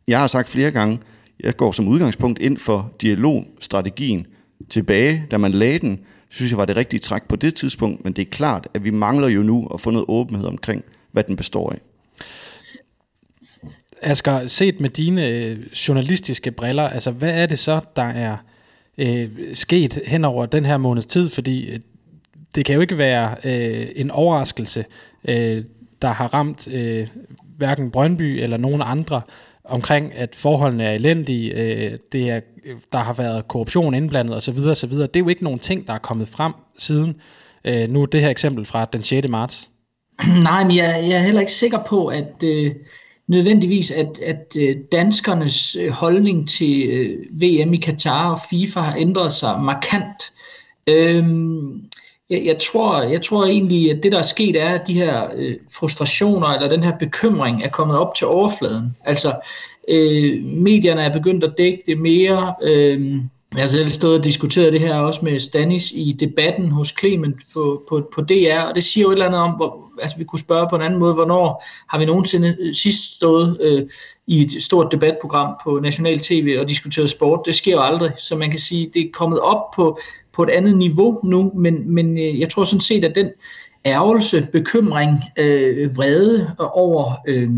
jeg har sagt flere gange, jeg går som udgangspunkt ind for dialogstrategien tilbage, da man lagde den, synes jeg var det rigtige træk på det tidspunkt, men det er klart, at vi mangler jo nu at få noget åbenhed omkring, hvad den består af. Asger, set med dine øh, journalistiske briller, altså hvad er det så, der er øh, Øh, sket hen over den her måneds tid? Fordi øh, det kan jo ikke være øh, en overraskelse, øh, der har ramt øh, hverken Brøndby eller nogen andre, omkring, at forholdene er elendige, øh, det er, der har været korruption indblandet osv. osv. Det er jo ikke nogen ting, der er kommet frem siden. Øh, nu det her eksempel fra den 6. marts. Nej, men jeg, jeg er heller ikke sikker på, at øh, nødvendigvis, at, at øh, danskernes øh, holdning til øh, VM i Katar og FIFA har ændret sig markant. Øhm, jeg, jeg, tror, jeg tror egentlig, at det, der er sket, er, at de her øh, frustrationer eller den her bekymring er kommet op til overfladen. Altså, øh, medierne er begyndt at dække det mere. Øh, Altså, jeg har selv stået og diskuteret det her også med Stanis i debatten hos Clement på, på, på DR, og det siger jo et eller andet om, hvor, altså vi kunne spørge på en anden måde, hvornår har vi nogensinde øh, sidst stået øh, i et stort debatprogram på National TV og diskuteret sport. Det sker jo aldrig, så man kan sige, det er kommet op på på et andet niveau nu, men, men øh, jeg tror sådan set, at den ærgelse, bekymring, øh, vrede over øh,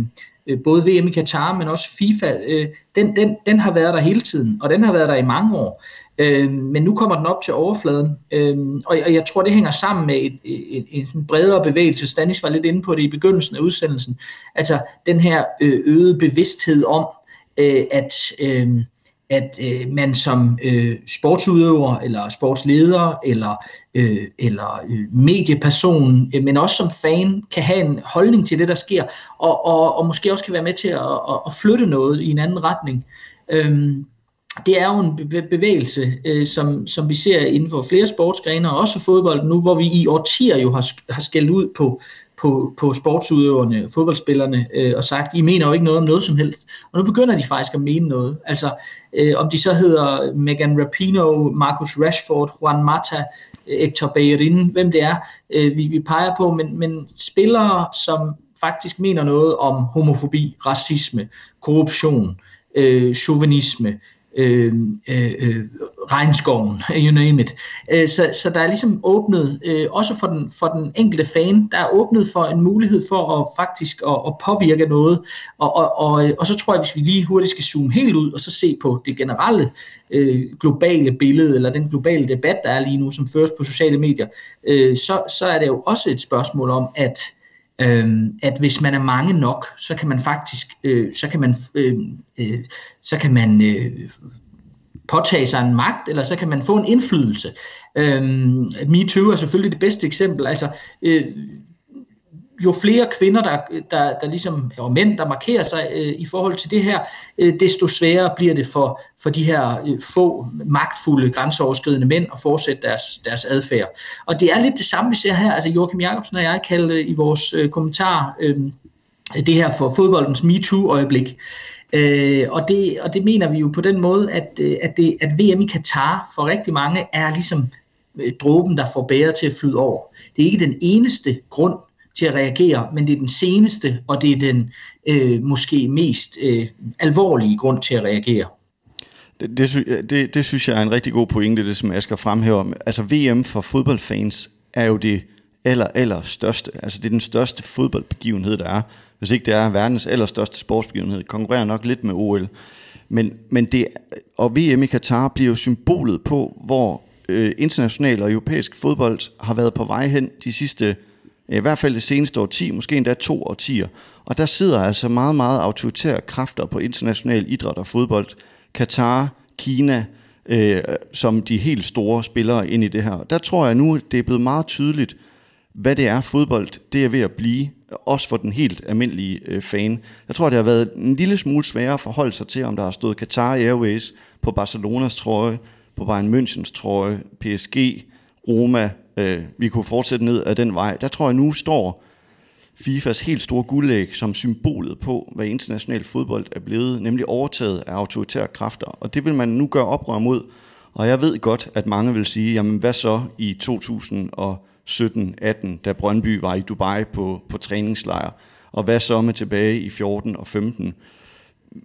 øh både VM i Katar, men også FIFA, øh, den, den, den har været der hele tiden, og den har været der i mange år. Øh, men nu kommer den op til overfladen, øh, og, og jeg tror, det hænger sammen med et, et, et, en bredere bevægelse. Stanis var lidt inde på det i begyndelsen af udsendelsen. Altså den her øh, øgede bevidsthed om, øh, at... Øh, at øh, man som øh, sportsudøver eller sportsleder eller øh, eller øh, medieperson, øh, men også som fan kan have en holdning til det der sker og, og, og måske også kan være med til at, at, at flytte noget i en anden retning. Øhm, det er jo en bevægelse, øh, som, som vi ser inden for flere sportsgrene, og også fodbold nu, hvor vi i årtier jo har, har skældt ud på, på, på sportsudøverne, fodboldspillerne, øh, og sagt, I mener jo ikke noget om noget som helst. Og nu begynder de faktisk at mene noget. Altså, øh, om de så hedder Megan Rapino, Marcus Rashford, Juan Mata, øh, Hector Bellerin, hvem det er, øh, vi, vi peger på, men, men spillere, som faktisk mener noget om homofobi, racisme, korruption, øh, chauvinisme, Øh, øh, øh, regnskoven, (laughs) you name it. Øh, så, så der er ligesom åbnet, øh, også for den, for den enkelte fan, der er åbnet for en mulighed for at faktisk at, at påvirke noget. Og, og, og, og så tror jeg, hvis vi lige hurtigt skal zoome helt ud, og så se på det generelle øh, globale billede, eller den globale debat, der er lige nu, som føres på sociale medier, øh, så, så er det jo også et spørgsmål om, at Øhm, at hvis man er mange nok, så kan man faktisk, øh, så kan man, øh, øh, så kan man øh, påtage sig en magt, eller så kan man få en indflydelse. Øhm, MeToo er selvfølgelig det bedste eksempel. Altså, øh, jo flere kvinder, der, der, der ligesom, og mænd, der markerer sig øh, i forhold til det her, øh, desto sværere bliver det for, for de her øh, få magtfulde, grænseoverskridende mænd at fortsætte deres, deres adfærd. Og det er lidt det samme, vi ser her. Altså Joachim Jacobsen og jeg kaldte øh, i vores øh, kommentar øh, det her for fodboldens MeToo-øjeblik. Øh, og, det, og det mener vi jo på den måde, at, øh, at, det, at VM i Katar for rigtig mange er ligesom øh, dråben, der får bæret til at flyde over. Det er ikke den eneste grund til at reagere, men det er den seneste, og det er den øh, måske mest øh, alvorlige grund til at reagere. Det, det, det, det synes jeg er en rigtig god pointe, det som Asger fremhæver. Altså VM for fodboldfans er jo det aller, aller største. Altså det er den største fodboldbegivenhed, der er. Hvis ikke det er verdens allerstørste sportsbegivenhed. Konkurrerer nok lidt med OL. Men, men det, og VM i Katar bliver jo symbolet på, hvor øh, international og europæisk fodbold har været på vej hen de sidste, Øh, i hvert fald det seneste 10, måske endda to årtier. Og der sidder altså meget, meget autoritære kræfter på international idræt og fodbold. Katar, Kina, øh, som de helt store spillere ind i det her. Der tror jeg nu, det er blevet meget tydeligt, hvad det er fodbold, det er ved at blive, også for den helt almindelige øh, fan. Jeg tror, det har været en lille smule sværere at forholde sig til, om der har stået Qatar Airways på Barcelonas trøje, på Bayern Münchens trøje, PSG, Roma, øh, vi kunne fortsætte ned ad den vej. Der tror jeg nu står FIFAs helt store guldæg som symbolet på, hvad international fodbold er blevet, nemlig overtaget af autoritære kræfter. Og det vil man nu gøre oprør mod. Og jeg ved godt, at mange vil sige, jamen hvad så i 2017-18, da Brøndby var i Dubai på, på træningslejr? Og hvad så med tilbage i 14 og 15?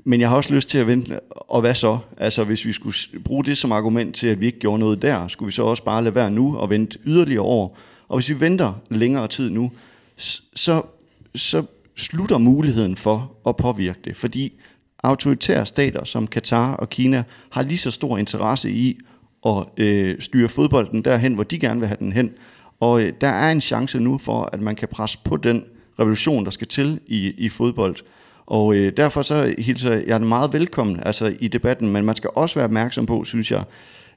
Men jeg har også lyst til at vente, og hvad så? Altså hvis vi skulle bruge det som argument til, at vi ikke gjorde noget der, skulle vi så også bare lade være nu og vente yderligere år? Og hvis vi venter længere tid nu, så, så slutter muligheden for at påvirke det, fordi autoritære stater som Katar og Kina har lige så stor interesse i at øh, styre fodbolden derhen, hvor de gerne vil have den hen. Og øh, der er en chance nu for, at man kan presse på den revolution, der skal til i, i fodbold. Og øh, derfor så hilser jeg den meget velkommen altså, i debatten, men man skal også være opmærksom på, synes jeg,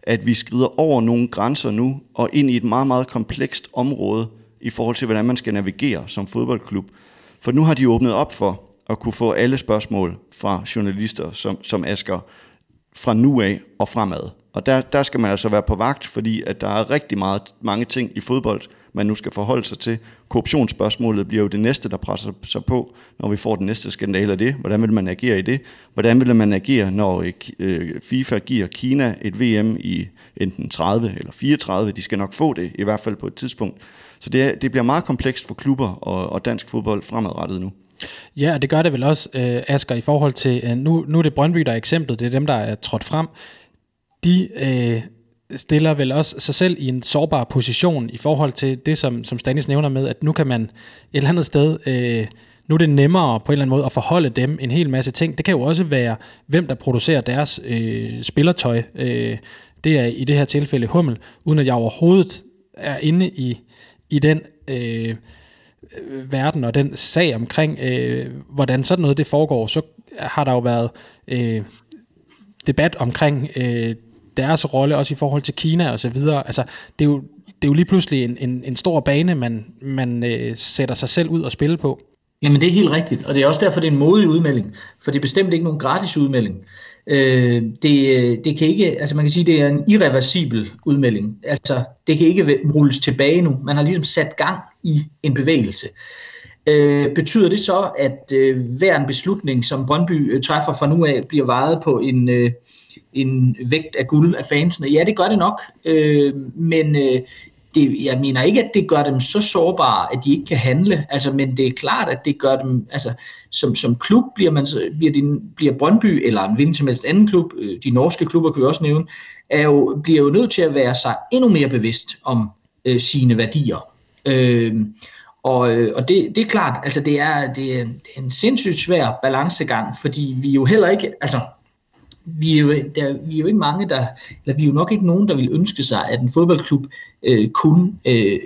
at vi skrider over nogle grænser nu og ind i et meget, meget komplekst område i forhold til, hvordan man skal navigere som fodboldklub. For nu har de åbnet op for at kunne få alle spørgsmål fra journalister som, som Asker fra nu af og fremad. Og der, der skal man altså være på vagt, fordi at der er rigtig meget, mange ting i fodbold, man nu skal forholde sig til. Korruptionsspørgsmålet bliver jo det næste, der presser sig på, når vi får den næste skandale af det. Hvordan vil man agere i det? Hvordan vil man agere, når øh, FIFA giver Kina et VM i enten 30 eller 34? De skal nok få det, i hvert fald på et tidspunkt. Så det, det bliver meget komplekst for klubber og, og dansk fodbold fremadrettet nu. Ja, det gør det vel også, øh, Asger, i forhold til, øh, nu, nu er det Brøndby, der er eksemplet, det er dem, der er trådt frem. De øh, stiller vel også sig selv i en sårbar position i forhold til det, som, som Stanis nævner med, at nu kan man et eller andet sted, øh, nu er det nemmere på en eller anden måde at forholde dem en hel masse ting. Det kan jo også være, hvem der producerer deres øh, spillertøj. Øh, det er i det her tilfælde Hummel, uden at jeg overhovedet er inde i, i den øh, verden og den sag omkring, øh, hvordan sådan noget det foregår, så har der jo været øh, debat omkring øh, deres rolle, også i forhold til Kina og så videre. Altså, det er jo, det er jo lige pludselig en, en, en stor bane, man, man øh, sætter sig selv ud og spille på. Jamen det er helt rigtigt, og det er også derfor, det er en modig udmelding, for det er bestemt ikke nogen gratis udmelding. Øh, det, det kan ikke, altså man kan sige, det er en irreversibel udmelding. Altså det kan ikke rulles tilbage nu. Man har ligesom sat gang i en bevægelse. Øh, betyder det så, at øh, hver en beslutning, som Brøndby øh, træffer fra nu af, bliver vejet på en, øh, en vægt af guld af fansene? Ja, det gør det nok, øh, men øh, det, jeg mener ikke, at det gør dem så sårbare, at de ikke kan handle, altså, men det er klart, at det gør dem, altså, som, som klub bliver, man, bliver, din, bliver Brøndby, eller en hvilken som helst anden klub, øh, de norske klubber kan vi også nævne, er jo, bliver jo nødt til at være sig endnu mere bevidst om øh, sine værdier. Øh, og, øh, og det, det er klart, altså det er, det, er, det er en sindssygt svær balancegang, fordi vi jo heller ikke, altså vi er, jo, der, vi er jo ikke mange, der, eller vi er jo nok ikke nogen, der vil ønske sig, at en fodboldklub øh, kun øh,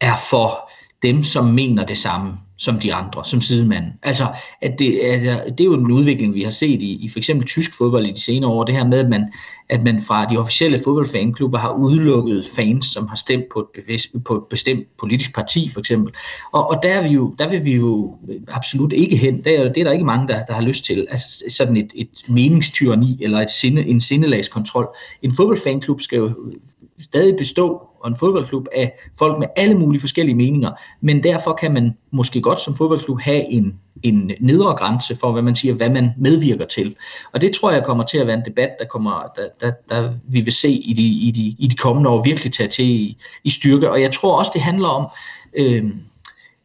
er for dem, som mener det samme som de andre, som sidemanden. Altså, at det, altså, det er jo en udvikling, vi har set i, i for eksempel tysk fodbold i de senere år, det her med, at man, at man fra de officielle fodboldfanklubber har udelukket fans, som har stemt på et, bevidst, på et bestemt politisk parti, for eksempel. Og, og der, er vi jo, der vil vi jo absolut ikke hen. Det er, det er der ikke mange, der, der har lyst til. Altså sådan et, et meningstyrani eller et sinde, en sindelagskontrol. En fodboldfanklub skal jo stadig bestå, og en fodboldklub af folk med alle mulige forskellige meninger, men derfor kan man måske godt som fodboldklub have en, en nedre grænse for, hvad man siger, hvad man medvirker til. Og det tror jeg kommer til at være en debat, der, kommer, der, der, der vi vil se i de, i, de, i de kommende år virkelig tage til i, i styrke. Og jeg tror også, det handler om, øhm,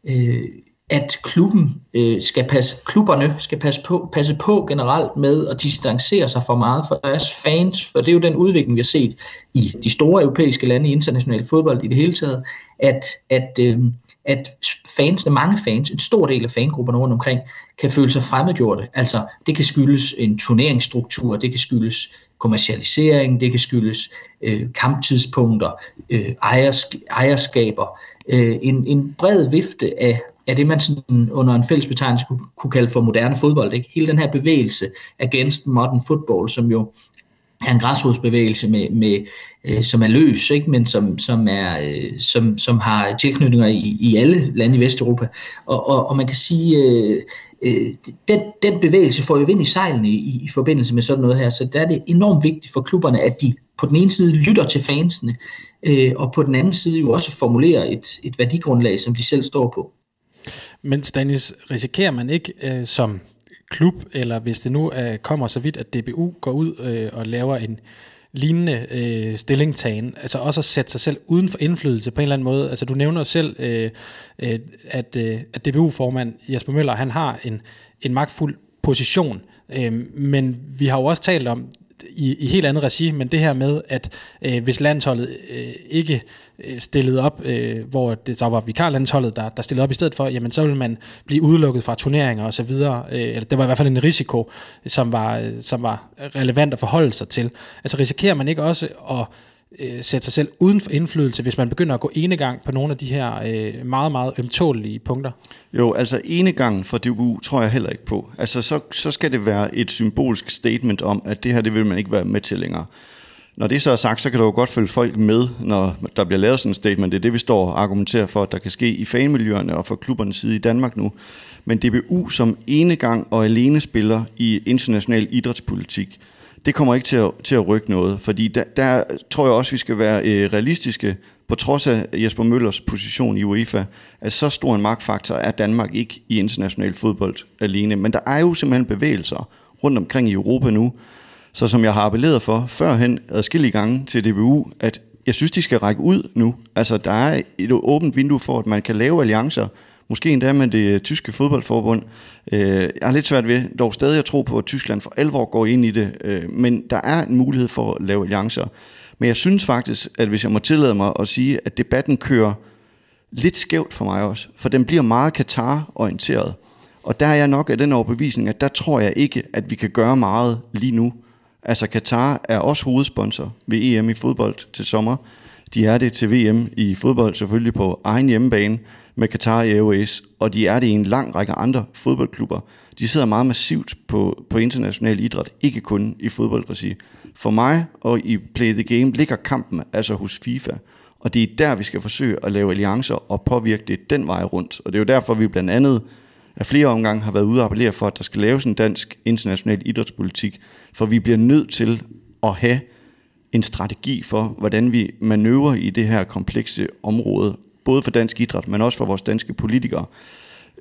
øh, øh, at klubben øh, skal passe, klubberne skal passe på, passe på generelt med at distancere sig for meget fra deres fans, for det er jo den udvikling, vi har set i de store europæiske lande i international fodbold i det hele taget, at, at, øh, at fansene, mange fans, en stor del af fangrupperne rundt omkring, kan føle sig fremmedgjorte. Altså, det kan skyldes en turneringsstruktur, det kan skyldes kommercialisering, det kan skyldes øh, kamptidspunkter, øh, ejersk- ejerskaber, øh, en, en bred vifte af, af det, man sådan under en fælles betegnelse kunne, kunne kalde for moderne fodbold. Ikke? Hele den her bevægelse against modern football, som jo er en græsrodsbevægelse, med, med, øh, som er løs, ikke? men som, som, er, øh, som, som har tilknytninger i, i alle lande i Vesteuropa. Og, og, og man kan sige, øh, øh, den, den bevægelse får jo vind i sejlene i, i forbindelse med sådan noget her, så der er det enormt vigtigt for klubberne, at de på den ene side lytter til fansene, øh, og på den anden side jo også formulerer et, et værdigrundlag, som de selv står på. Men Stanis, risikerer man ikke øh, som klub, eller hvis det nu øh, kommer så vidt, at DBU går ud øh, og laver en lignende øh, stillingtagen, altså også at sætte sig selv uden for indflydelse på en eller anden måde. Altså du nævner selv, øh, øh, at, øh, at DBU-formand Jesper Møller, han har en, en magtfuld position, øh, men vi har jo også talt om, i, i helt andet regi, men det her med, at øh, hvis landsholdet øh, ikke øh, stillede op, øh, hvor det så var vikarlandsholdet, der, der stillede op i stedet for, jamen så ville man blive udelukket fra turneringer og så videre. Øh, eller det var i hvert fald en risiko, som var, øh, som var relevant at forholde sig til. Altså risikerer man ikke også at øh, sætte sig selv uden for indflydelse, hvis man begynder at gå enegang på nogle af de her øh, meget, meget ømtålige punkter? Jo, altså enegangen fra DBU tror jeg heller ikke på. Altså så, så skal det være et symbolsk statement om, at det her, det vil man ikke være med til længere. Når det så er sagt, så kan du jo godt følge folk med, når der bliver lavet sådan et statement. Det er det, vi står og argumenterer for, at der kan ske i fanmiljøerne og fra klubbernes side i Danmark nu. Men DBU som enegang og alene spiller i international idrætspolitik, det kommer ikke til at, til at rykke noget, fordi der, der tror jeg også, vi skal være øh, realistiske, på trods af Jesper Møllers position i UEFA, at så stor en magtfaktor er Danmark ikke i international fodbold alene. Men der er jo simpelthen bevægelser rundt omkring i Europa nu, så som jeg har appelleret for førhen adskillige gange til DBU, at jeg synes, de skal række ud nu. Altså, der er et åbent vindue for, at man kan lave alliancer Måske endda med det øh, tyske fodboldforbund. Øh, jeg har lidt svært ved dog stadig at tro på, at Tyskland for alvor går ind i det. Øh, men der er en mulighed for at lave alliancer. Men jeg synes faktisk, at hvis jeg må tillade mig at sige, at debatten kører lidt skævt for mig også. For den bliver meget Katar-orienteret. Og der er jeg nok af den overbevisning, at der tror jeg ikke, at vi kan gøre meget lige nu. Altså Katar er også hovedsponsor ved EM i fodbold til sommer. De er det til VM i fodbold selvfølgelig på egen hjemmebane med Qatar Airways, og de er det i en lang række andre fodboldklubber. De sidder meget massivt på, på international idræt, ikke kun i fodboldregi. For mig og i Play the Game ligger kampen altså hos FIFA, og det er der, vi skal forsøge at lave alliancer og påvirke det den vej rundt. Og det er jo derfor, vi blandt andet af flere omgange har været ude og appellere for, at der skal laves en dansk international idrætspolitik, for vi bliver nødt til at have en strategi for, hvordan vi manøvrer i det her komplekse område, både for dansk idræt, men også for vores danske politikere.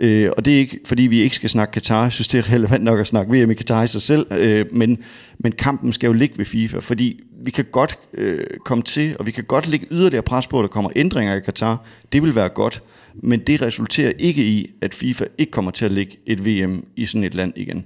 Øh, og det er ikke, fordi vi ikke skal snakke Katar. Jeg synes, det er relevant nok at snakke VM i Katar i sig selv. Øh, men, men kampen skal jo ligge ved FIFA, fordi vi kan godt øh, komme til, og vi kan godt lægge yderligere pres på, at der kommer ændringer i Katar. Det vil være godt. Men det resulterer ikke i, at FIFA ikke kommer til at lægge et VM i sådan et land igen.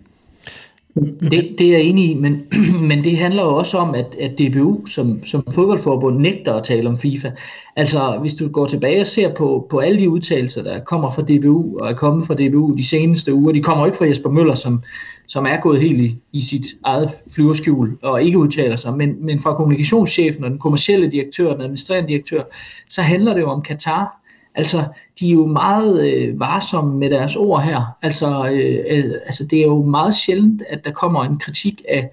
Det, det er jeg enig i, men, (clears throat) men det handler jo også om, at, at DBU som, som fodboldforbund nægter at tale om FIFA. Altså, hvis du går tilbage og ser på, på alle de udtalelser, der kommer fra DBU og er kommet fra DBU de seneste uger, de kommer ikke fra Jesper Møller, som, som er gået helt i, i sit eget flyverskjul og ikke udtaler sig, men, men fra kommunikationschefen og den kommercielle direktør, den administrerende direktør, så handler det jo om Katar, Altså, de er jo meget øh, varsomme med deres ord her. Altså, øh, altså, det er jo meget sjældent, at der kommer en kritik af,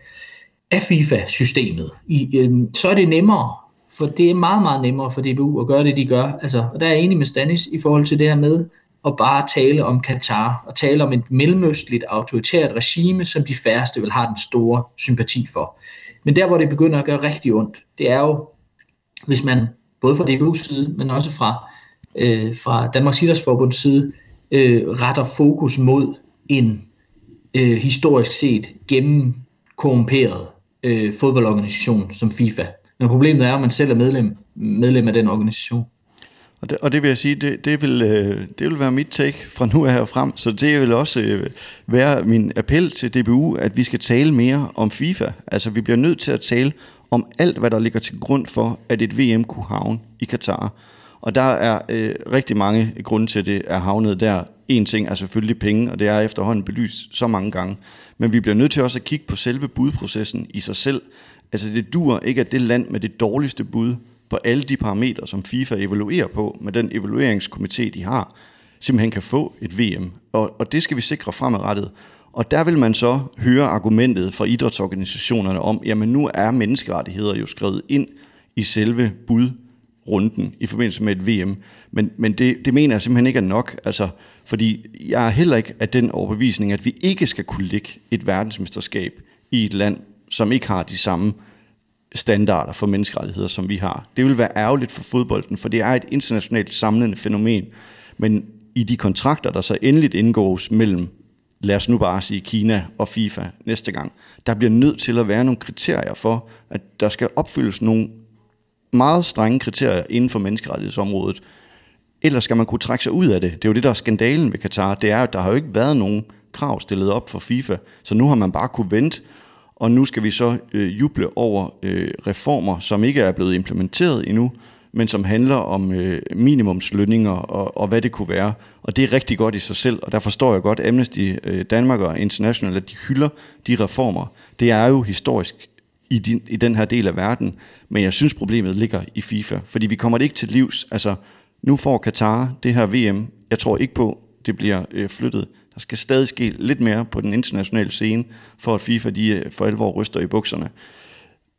af FIFA-systemet. I, øh, så er det nemmere, for det er meget, meget nemmere for DBU at gøre det, de gør. Altså, og der er jeg enig med Stanis i forhold til det her med at bare tale om Katar, og tale om et mellemøstligt autoritært regime, som de færreste vil have den store sympati for. Men der, hvor det begynder at gøre rigtig ondt, det er jo, hvis man både fra DBU's side, men også fra øh, fra Danmarks Idrætsforbunds side øh, retter fokus mod en øh, historisk set gennem korrumperet øh, fodboldorganisation som FIFA. Men problemet er, at man selv er medlem, medlem af den organisation. Og det, og det vil jeg sige, det, det, vil, øh, det vil være mit take fra nu af frem. Så det vil også øh, være min appel til DBU, at vi skal tale mere om FIFA. Altså vi bliver nødt til at tale om alt, hvad der ligger til grund for, at et VM kunne havne i Katar. Og der er øh, rigtig mange grunde til, at det er havnet der. En ting er selvfølgelig penge, og det er efterhånden belyst så mange gange. Men vi bliver nødt til også at kigge på selve budprocessen i sig selv. Altså det dur ikke, at det land med det dårligste bud på alle de parametre, som FIFA evaluerer på, med den evalueringskomité, de har, simpelthen kan få et VM. Og, og det skal vi sikre fremadrettet. Og der vil man så høre argumentet fra idrætsorganisationerne om, jamen nu er menneskerettigheder jo skrevet ind i selve runden i forbindelse med et VM. Men, men det, det mener jeg simpelthen ikke er nok, altså, fordi jeg er heller ikke af den overbevisning, at vi ikke skal kunne ligge et verdensmesterskab i et land, som ikke har de samme standarder for menneskerettigheder, som vi har. Det vil være ærgerligt for fodbolden, for det er et internationalt samlende fænomen. Men i de kontrakter, der så endeligt indgås mellem, lad os nu bare sige Kina og FIFA næste gang, der bliver nødt til at være nogle kriterier for, at der skal opfyldes nogle meget strenge kriterier inden for menneskerettighedsområdet. Ellers skal man kunne trække sig ud af det. Det er jo det, der er skandalen ved Katar. Det er, at der har jo ikke været nogen krav stillet op for FIFA. Så nu har man bare kunne vente og nu skal vi så øh, juble over øh, reformer, som ikke er blevet implementeret endnu, men som handler om øh, minimumslønninger og, og hvad det kunne være. Og det er rigtig godt i sig selv, og der forstår jeg godt, Amnesty øh, Danmark og International, at de hylder de reformer. Det er jo historisk i, din, i den her del af verden, men jeg synes problemet ligger i FIFA, fordi vi kommer det ikke til livs. Altså, nu får Katar det her VM. Jeg tror ikke på, det bliver øh, flyttet der skal stadig ske lidt mere på den internationale scene, for at FIFA de øh, for alvor ryster i bukserne.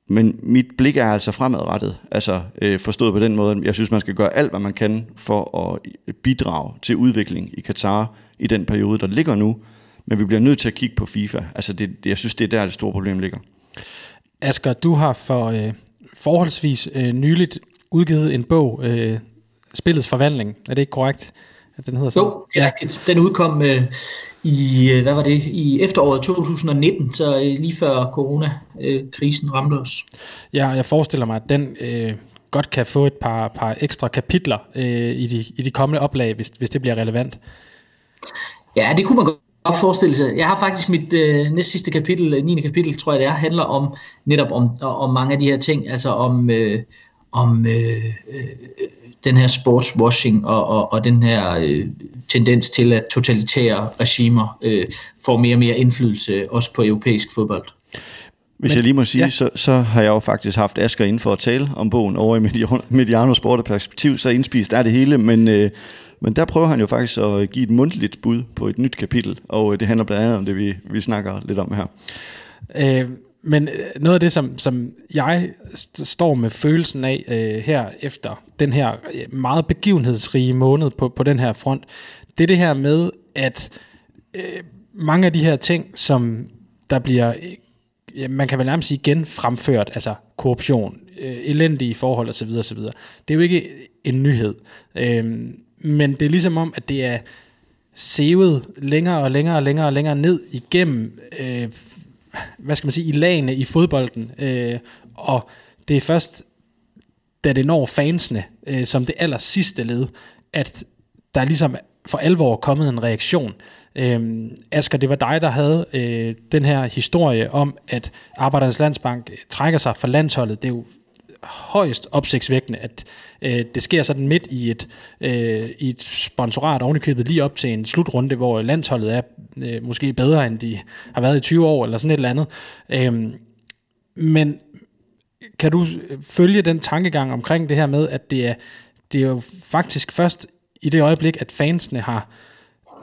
Men mit blik er altså fremadrettet, altså øh, forstået på den måde, jeg synes, man skal gøre alt, hvad man kan for at øh, bidrage til udvikling i Katar i den periode, der ligger nu. Men vi bliver nødt til at kigge på FIFA. Altså det, det, jeg synes, det er der, det store problem ligger. Asger, du har for øh, forholdsvis øh, nyligt udgivet en bog, øh, Spillets Forvandling. Er det ikke korrekt? at den hedder så. Jo, ja. Den udkom øh, i, øh, hvad var det, i efteråret 2019, så øh, lige før coronakrisen ramte os. Ja, jeg forestiller mig, at den øh, godt kan få et par, par ekstra kapitler øh, i, de, i de kommende oplag, hvis, hvis det bliver relevant. Ja, det kunne man godt forestille sig. Jeg har faktisk mit øh, næst sidste kapitel, 9. kapitel, tror jeg det er, handler om netop om, om mange af de her ting, altså om, øh, om øh, øh, den her sportswashing og, og, og den her øh, tendens til, at totalitære regimer øh, får mere og mere indflydelse også på europæisk fodbold. Hvis Men, jeg lige må sige, ja. så, så har jeg jo faktisk haft Asger inden for at tale om bogen over i Mediano Sport og Perspektiv, så indspist er det hele, men, øh, men der prøver han jo faktisk at give et mundtligt bud på et nyt kapitel, og øh, det handler blandt andet om det, vi, vi snakker lidt om her. Øh, men øh, noget af det, som, som jeg står med følelsen af øh, her efter den her øh, meget begivenhedsrige måned på, på den her front, det er det her med, at øh, mange af de her ting, som der bliver, øh, man kan vel nærmest sige genfremført, altså korruption, øh, elendige forhold osv. osv., det er jo ikke en nyhed. Øh, men det er ligesom om, at det er sevet længere og længere og længere og længere ned igennem øh, hvad skal man sige, i lagene i fodbolden, øh, og det er først, da det når fansene, øh, som det aller sidste led, at der er ligesom for alvor kommet en reaktion. Øhm, Asger, det var dig, der havde øh, den her historie om, at Arbejdernes Landsbank trækker sig fra landsholdet. Det er jo højst opsigtsvækkende, at øh, det sker sådan midt i et, øh, i et sponsorat ovenikøbet lige op til en slutrunde, hvor landsholdet er øh, måske bedre, end de har været i 20 år, eller sådan et eller andet. Øh, men kan du øh, følge den tankegang omkring det her med, at det er, det er jo faktisk først i det øjeblik, at fansene har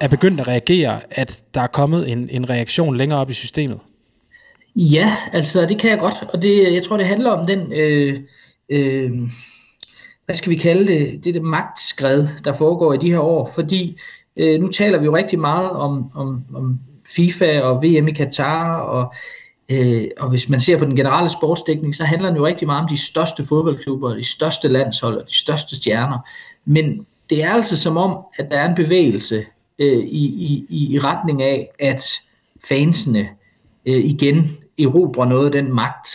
er begyndt at reagere, at der er kommet en, en reaktion længere op i systemet? Ja, altså det kan jeg godt, og det, jeg tror, det handler om den, øh, øh, hvad skal vi kalde det, det, det magtskred, der foregår i de her år, fordi øh, nu taler vi jo rigtig meget om, om, om FIFA og VM i Katar, og, øh, og hvis man ser på den generelle sportsdækning, så handler det jo rigtig meget om de største fodboldklubber, de største landshold og de største stjerner, men det er altså som om, at der er en bevægelse øh, i, i, i retning af, at fansene øh, igen erobre noget af den magt,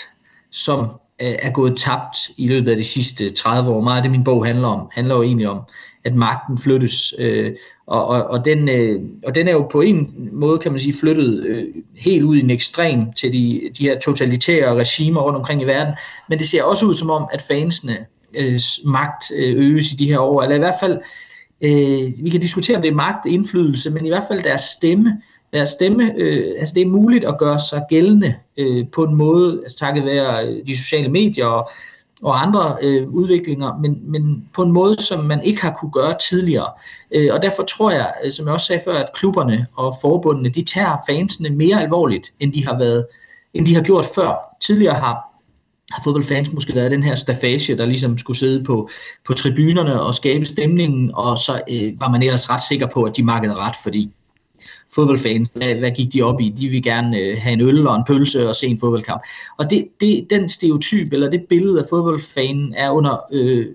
som øh, er gået tabt i løbet af de sidste 30 år. Meget af det, min bog handler om, handler jo egentlig om, at magten flyttes. Øh, og, og, og, den, øh, og den er jo på en måde, kan man sige, flyttet øh, helt ud i en ekstrem til de, de her totalitære regimer rundt omkring i verden. Men det ser også ud som om, at fansene øh, magt øh, øges i de her år, eller i hvert fald, øh, vi kan diskutere, om det er magt, indflydelse, men i hvert fald deres stemme, deres stemme, øh, altså det er muligt at gøre sig gældende øh, på en måde, altså takket være øh, de sociale medier og, og andre øh, udviklinger, men, men på en måde, som man ikke har kunne gøre tidligere. Øh, og derfor tror jeg, øh, som jeg også sagde før, at klubberne og forbundene, de tager fansene mere alvorligt, end de har været, end de har gjort før. Tidligere har har fodboldfans måske været den her stafage, der ligesom skulle sidde på, på tribunerne og skabe stemningen, og så øh, var man ellers ret sikker på, at de markede ret, fordi fodboldfans, hvad, hvad gik de op i? De vil gerne øh, have en øl og en pølse og se en fodboldkamp. Og det, det, den stereotyp, eller det billede af fodboldfanen, er under, øh,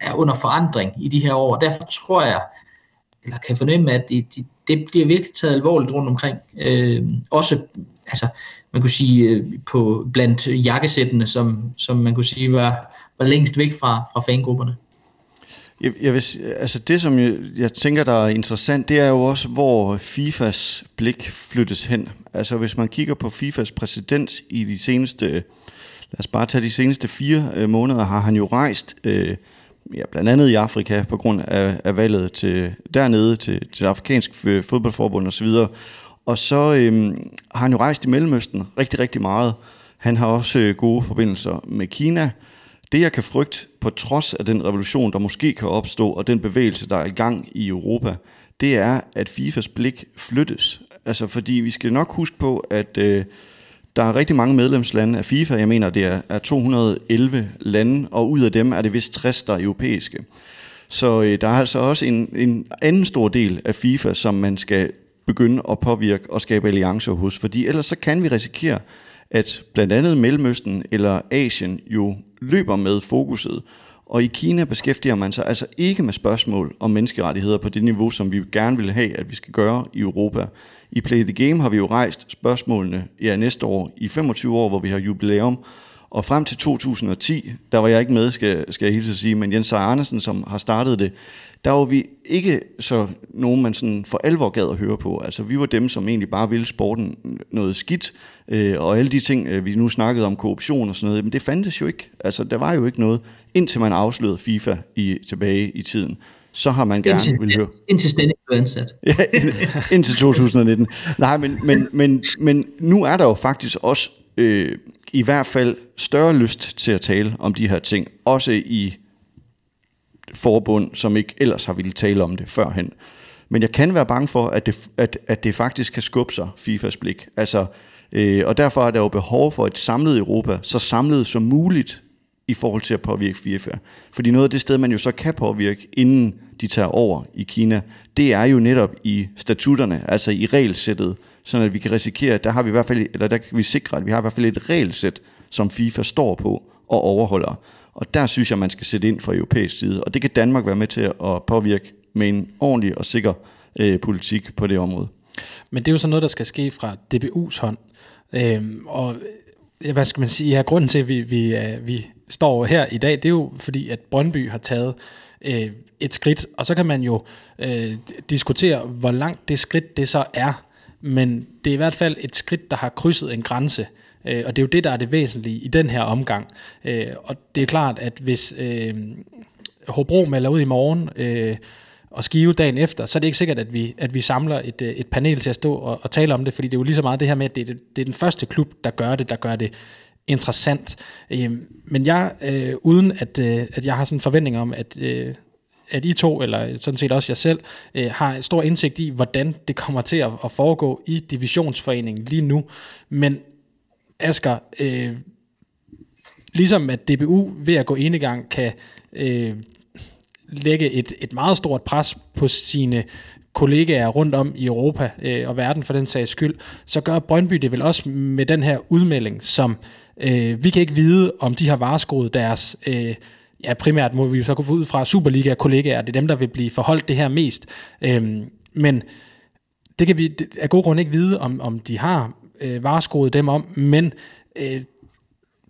er under forandring i de her år. Derfor tror jeg, eller kan fornemme, at det, det, det bliver virkelig taget alvorligt rundt omkring. Øh, også, altså, man kunne sige, øh, på, blandt jakkesættene, som, som man kunne sige var, var længst væk fra, fra fangrupperne. Jeg, jeg vil, altså det, som jeg, jeg tænker, der er interessant, det er jo også, hvor FIFAs blik flyttes hen. Altså hvis man kigger på FIFAs præsident i de seneste, lad os bare tage de seneste fire øh, måneder, har han jo rejst øh, ja, blandt andet i Afrika på grund af, af valget til dernede til, til det afrikanske fodboldforbund osv. Og så øh, har han jo rejst i Mellemøsten rigtig, rigtig meget. Han har også øh, gode forbindelser med Kina, det jeg kan frygte, på trods af den revolution, der måske kan opstå, og den bevægelse, der er i gang i Europa, det er, at FIFAs blik flyttes. Altså fordi vi skal nok huske på, at øh, der er rigtig mange medlemslande af FIFA. Jeg mener, det er, er 211 lande, og ud af dem er det vist 60, der er europæiske. Så øh, der er altså også en, en anden stor del af FIFA, som man skal begynde at påvirke og skabe alliancer hos, fordi ellers så kan vi risikere, at blandt andet Mellemøsten eller Asien jo løber med fokuset. Og i Kina beskæftiger man sig altså ikke med spørgsmål om menneskerettigheder på det niveau, som vi gerne vil have, at vi skal gøre i Europa. I Play the Game har vi jo rejst spørgsmålene ja, næste år i 25 år, hvor vi har jubilæum. Og frem til 2010, der var jeg ikke med, skal, skal jeg hilse at sige, men Jens Seier Andersen, som har startet det, der var vi ikke så nogen, man sådan for alvor gad at høre på. Altså vi var dem, som egentlig bare ville sporten noget skidt, øh, og alle de ting, øh, vi nu snakkede om korruption og sådan noget, men det fandtes jo ikke. Altså der var jo ikke noget, indtil man afslørede FIFA i, tilbage i tiden. Så har man gerne indtil, vil høre. (laughs) Indtil Stenning blev ansat. ja, indtil 2019. Nej, men, men, men, men nu er der jo faktisk også øh, i hvert fald større lyst til at tale om de her ting, også i forbund, som ikke ellers har ville tale om det førhen. Men jeg kan være bange for, at det, at, at det faktisk kan skubbe sig, FIFAs blik. Altså, øh, og derfor er der jo behov for et samlet Europa, så samlet som muligt i forhold til at påvirke FIFA. Fordi noget af det sted, man jo så kan påvirke, inden de tager over i Kina, det er jo netop i statutterne, altså i regelsættet, sådan at vi kan risikere, at der har vi i hvert fald, eller der kan vi sikre, at vi har i hvert fald et regelsæt, som FIFA står på og overholder. Og der synes jeg, man skal sætte ind fra europæisk side, og det kan Danmark være med til at påvirke med en ordentlig og sikker øh, politik på det område. Men det er jo sådan noget, der skal ske fra DBU's hånd. Øhm, og hvad skal man sige, ja, grunden til, at vi, vi, uh, vi står her i dag, det er jo fordi, at Brøndby har taget øh, et skridt, og så kan man jo øh, diskutere, hvor langt det skridt det så er, men det er i hvert fald et skridt, der har krydset en grænse, Øh, og det er jo det, der er det væsentlige i den her omgang. Uh, og det er klart, at hvis uh, Hobro melder ud i morgen, uh, og skive dagen efter, så er det ikke sikkert, at vi, at vi samler et, et panel til at stå og, og tale om det, fordi det er jo lige så meget det her med, at det er, det er den første klub, der gør det, der gør det interessant. Øh, men jeg, øh, uden at, øh, at jeg har sådan en forventning om, at, øh, at I to, eller sådan set også jeg selv, øh, har stor indsigt i, hvordan det kommer til at, at foregå i divisionsforeningen lige nu. Men Asger, øh, ligesom at DBU ved at gå gang kan øh, lægge et, et meget stort pres på sine kollegaer rundt om i Europa øh, og verden for den sags skyld, så gør Brøndby det vel også med den her udmelding, som øh, vi kan ikke vide, om de har vareskruet deres, øh, ja primært må vi så gå ud fra Superliga-kollegaer, det er dem, der vil blive forholdt det her mest. Øh, men det kan vi af god grund ikke vide, om, om de har øh, vareskoet dem om, men øh,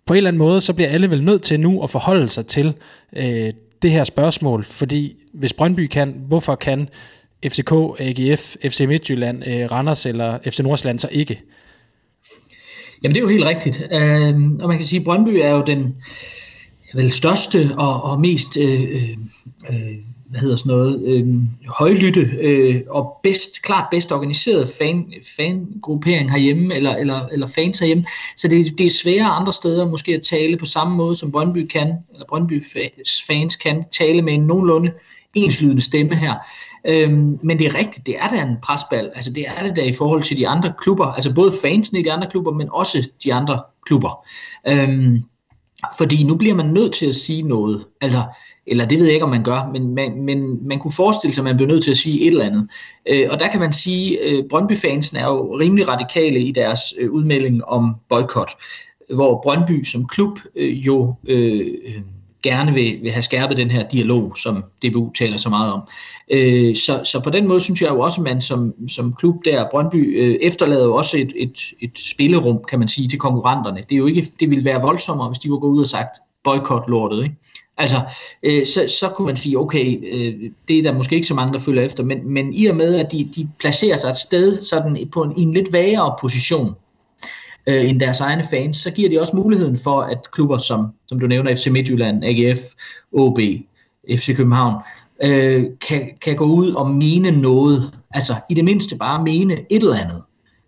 på en eller anden måde, så bliver alle vel nødt til nu at forholde sig til øh, det her spørgsmål, fordi hvis Brøndby kan, hvorfor kan FCK, AGF, FC Midtjylland, øh, Randers eller FC Nordsjælland så ikke? Jamen det er jo helt rigtigt. Øh, og man kan sige, at Brøndby er jo den vel største og, og mest øh, øh, øh hvad hedder sådan noget, øh, højlytte øh, og bedst, klart bedst organiseret fan, fangruppering herhjemme, eller, eller, eller fans herhjemme. Så det, det er sværere andre steder måske at tale på samme måde, som Brøndby kan, eller Brøndby fans kan tale med en nogenlunde enslydende stemme her. Øhm, men det er rigtigt, det er da en presbal. Altså det er det da i forhold til de andre klubber, altså både fansene i de andre klubber, men også de andre klubber. Øhm, fordi nu bliver man nødt til at sige noget. eller, eller det ved jeg ikke, om man gør, men man, men man kunne forestille sig, at man bliver nødt til at sige et eller andet. Øh, og der kan man sige, at øh, Brøndby-fansen er jo rimelig radikale i deres øh, udmelding om boykot, hvor Brøndby som klub øh, jo øh, øh gerne vil, vil have skærpet den her dialog, som DBU taler så meget om. Øh, så, så på den måde synes jeg jo også, at man som, som klub der, Brøndby, øh, efterlader jo også et, et, et spillerum, kan man sige, til konkurrenterne. Det, er jo ikke, det ville være voldsommere, hvis de var gået ud og sagt, boykot lortet, ikke? Altså, øh, så, så kunne man sige, okay, øh, det er der måske ikke så mange, der følger efter, men, men i og med, at de, de placerer sig et sted sådan på en, i en lidt vagere position øh, end deres egne fans, så giver de også muligheden for, at klubber som, som du nævner, FC Midtjylland, AGF, OB, FC København, øh, kan, kan gå ud og mene noget, altså i det mindste bare mene et eller andet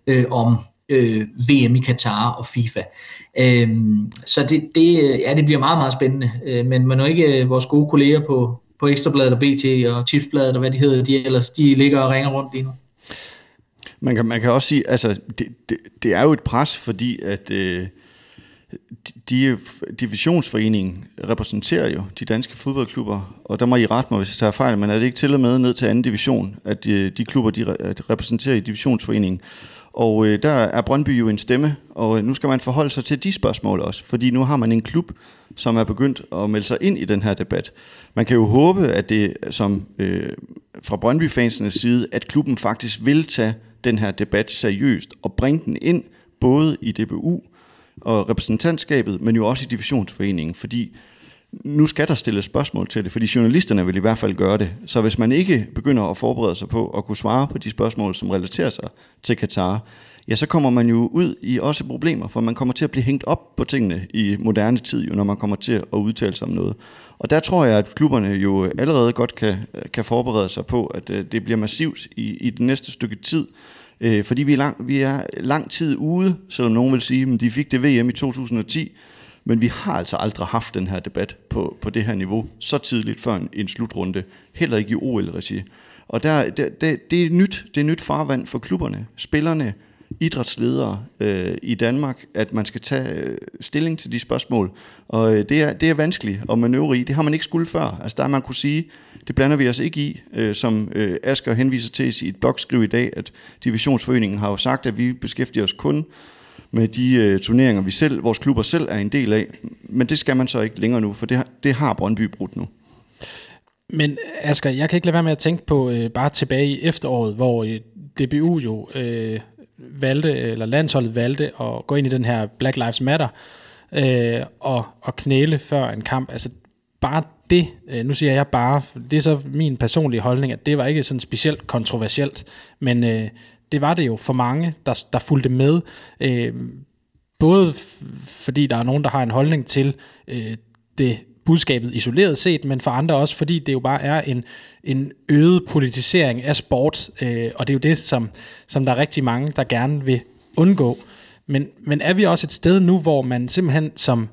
øh, om øh, VM i Katar og FIFA. Øh, så det, det, ja, det bliver meget, meget spændende. Øh, men man er ikke øh, vores gode kolleger på, på Ekstrabladet og BT og Tipsbladet og hvad de hedder, de ellers, de ligger og ringer rundt lige nu. Man kan, man kan også sige, altså det, det, det er jo et pres, fordi at øh, de, divisionsforeningen repræsenterer jo de danske fodboldklubber, og der må I rette mig, hvis jeg tager fejl, men er det ikke til og med ned til anden division, at de, de klubber, de repræsenterer i divisionsforeningen, og øh, der er Brøndby jo en stemme, og øh, nu skal man forholde sig til de spørgsmål også, fordi nu har man en klub, som er begyndt at melde sig ind i den her debat. Man kan jo håbe, at det som øh, fra Brøndby-fansenes side, at klubben faktisk vil tage den her debat seriøst og bringe den ind både i DBU og repræsentantskabet, men jo også i divisionsforeningen, fordi nu skal der stilles spørgsmål til det, fordi journalisterne vil i hvert fald gøre det. Så hvis man ikke begynder at forberede sig på at kunne svare på de spørgsmål, som relaterer sig til Katar, ja, så kommer man jo ud i også problemer, for man kommer til at blive hængt op på tingene i moderne tid, jo, når man kommer til at udtale sig om noget. Og der tror jeg, at klubberne jo allerede godt kan, kan forberede sig på, at øh, det bliver massivt i, i det næste stykke tid, øh, fordi vi er, lang, vi er lang tid ude, selvom nogen vil sige, at de fik det VM i 2010, men vi har altså aldrig haft den her debat på, på det her niveau så tidligt før en, en slutrunde. Heller ikke i OL-regi. Og der, det, det, det, er nyt, det er nyt farvand for klubberne, spillerne, idrætsledere øh, i Danmark, at man skal tage øh, stilling til de spørgsmål. Og øh, det, er, det er vanskeligt at manøvre i. Det har man ikke skulle før. Altså der man kunne sige, det blander vi os ikke i, øh, som øh, Asger henviser til i sit blogskriv i dag, at Divisionsforeningen har jo sagt, at vi beskæftiger os kun med de øh, turneringer, vi selv, vores klubber selv er en del af. Men det skal man så ikke længere nu, for det, det har Brøndby brudt nu. Men Asger, jeg kan ikke lade være med at tænke på øh, bare tilbage i efteråret, hvor øh, DBU jo øh, valgte, eller landsholdet valgte at gå ind i den her Black Lives Matter øh, og, og knæle før en kamp. Altså bare det, øh, nu siger jeg bare, det er så min personlige holdning, at det var ikke sådan specielt kontroversielt, men øh, det var det jo for mange, der, der fulgte med. Øh, både fordi der er nogen, der har en holdning til øh, det budskabet isoleret set, men for andre også, fordi det jo bare er en, en øget politisering af sport, øh, og det er jo det, som, som der er rigtig mange, der gerne vil undgå. Men, men er vi også et sted nu, hvor man simpelthen som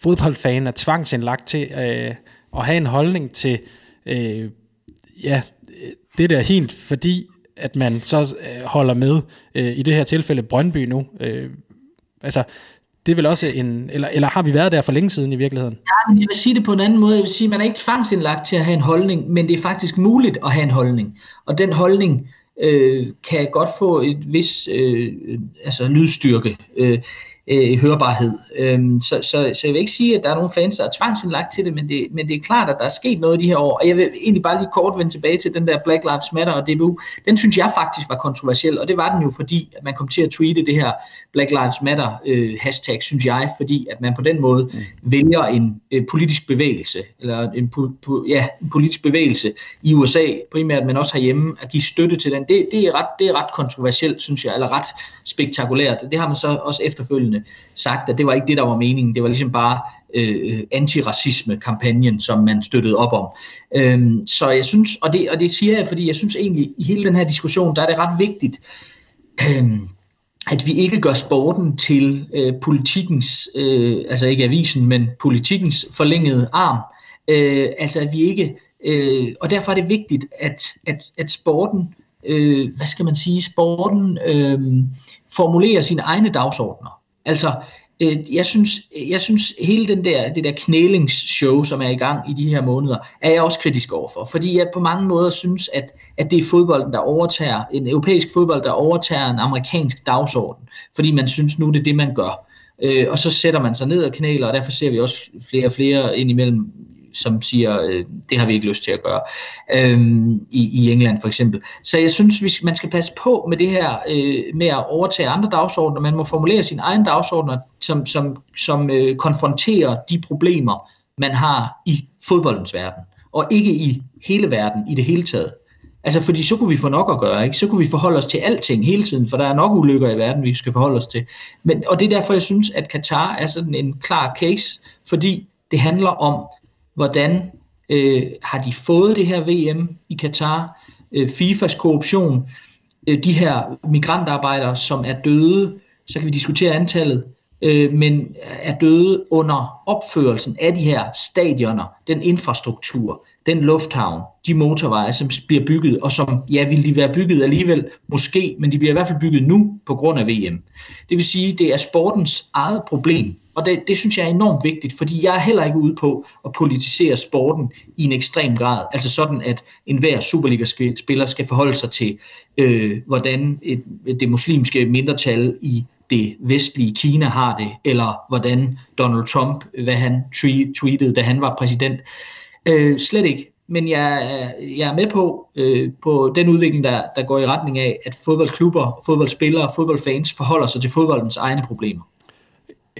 fodboldfan er tvangsindlagt til øh, at have en holdning til øh, ja, det der helt, fordi at man så øh, holder med, øh, i det her tilfælde Brøndby nu. Øh, altså, det er vel også en, eller, eller har vi været der for længe siden i virkeligheden? Ja, men jeg vil sige det på en anden måde. Jeg vil sige, at man er ikke tvangsindlagt til at have en holdning, men det er faktisk muligt at have en holdning. Og den holdning øh, kan godt få et vis øh, altså lydstyrke. Øh, øh, hørbarhed. Øhm, så, så, så jeg vil ikke sige, at der er nogle fans, der er tvangsindlagt til det men, det, men det er klart, at der er sket noget i de her år. Og jeg vil egentlig bare lige kort vende tilbage til den der Black Lives Matter og DBU. Den synes jeg faktisk var kontroversiel, og det var den jo, fordi at man kom til at tweete det her Black Lives Matter øh, hashtag, synes jeg, fordi at man på den måde mm. vælger en øh, politisk bevægelse, eller en, pu, pu, ja, en politisk bevægelse i USA primært, men også herhjemme, at give støtte til den. Det, det, er, ret, det er ret kontroversielt, synes jeg, eller ret spektakulært. Det har man så også efterfølgende sagt, at det var ikke det, der var meningen. Det var ligesom bare øh, antiracisme-kampagnen, som man støttede op om. Øhm, så jeg synes, og det, og det siger jeg, fordi jeg synes egentlig, i hele den her diskussion, der er det ret vigtigt, øh, at vi ikke gør sporten til øh, politikens, øh, altså ikke avisen, men politikens forlængede arm. Øh, altså at vi ikke, øh, og derfor er det vigtigt, at, at, at sporten, øh, hvad skal man sige, sporten øh, formulerer sine egne dagsordner. Altså øh, jeg synes, jeg synes hele den der, det der knælingsshow, som er i gang i de her måneder, er jeg også kritisk overfor. Fordi jeg på mange måder synes, at, at det er fodbolden, der overtager, en europæisk fodbold, der overtager en amerikansk dagsorden. Fordi man synes nu, det er det, man gør. Øh, og så sætter man sig ned og knæler, og derfor ser vi også flere og flere indimellem som siger, øh, det har vi ikke lyst til at gøre, øh, i, i England for eksempel. Så jeg synes, vi, man skal passe på med det her øh, med at overtage andre dagsordner. Man må formulere sin egen dagsordner, som, som, som øh, konfronterer de problemer, man har i fodboldens verden, og ikke i hele verden i det hele taget. Altså, fordi så kunne vi få nok at gøre, ikke? Så kunne vi forholde os til alting hele tiden, for der er nok ulykker i verden, vi skal forholde os til. Men, og det er derfor, jeg synes, at Katar er sådan en klar case, fordi det handler om hvordan øh, har de fået det her VM i Katar, øh, FIFAs korruption, øh, de her migrantarbejdere, som er døde, så kan vi diskutere antallet, øh, men er døde under opførelsen af de her stadioner, den infrastruktur, den lufthavn, de motorveje, som bliver bygget, og som, ja, vil de være bygget alligevel, måske, men de bliver i hvert fald bygget nu på grund af VM. Det vil sige, det er sportens eget problem, og det, det synes jeg er enormt vigtigt, fordi jeg er heller ikke ude på at politisere sporten i en ekstrem grad. Altså sådan, at enhver Superliga-spiller skal forholde sig til, øh, hvordan et, det muslimske mindretal i det vestlige Kina har det, eller hvordan Donald Trump, hvad han tweetede, da han var præsident. Øh, slet ikke. Men jeg, jeg er med på, øh, på den udvikling, der, der går i retning af, at fodboldklubber, fodboldspillere og fodboldfans forholder sig til fodboldens egne problemer.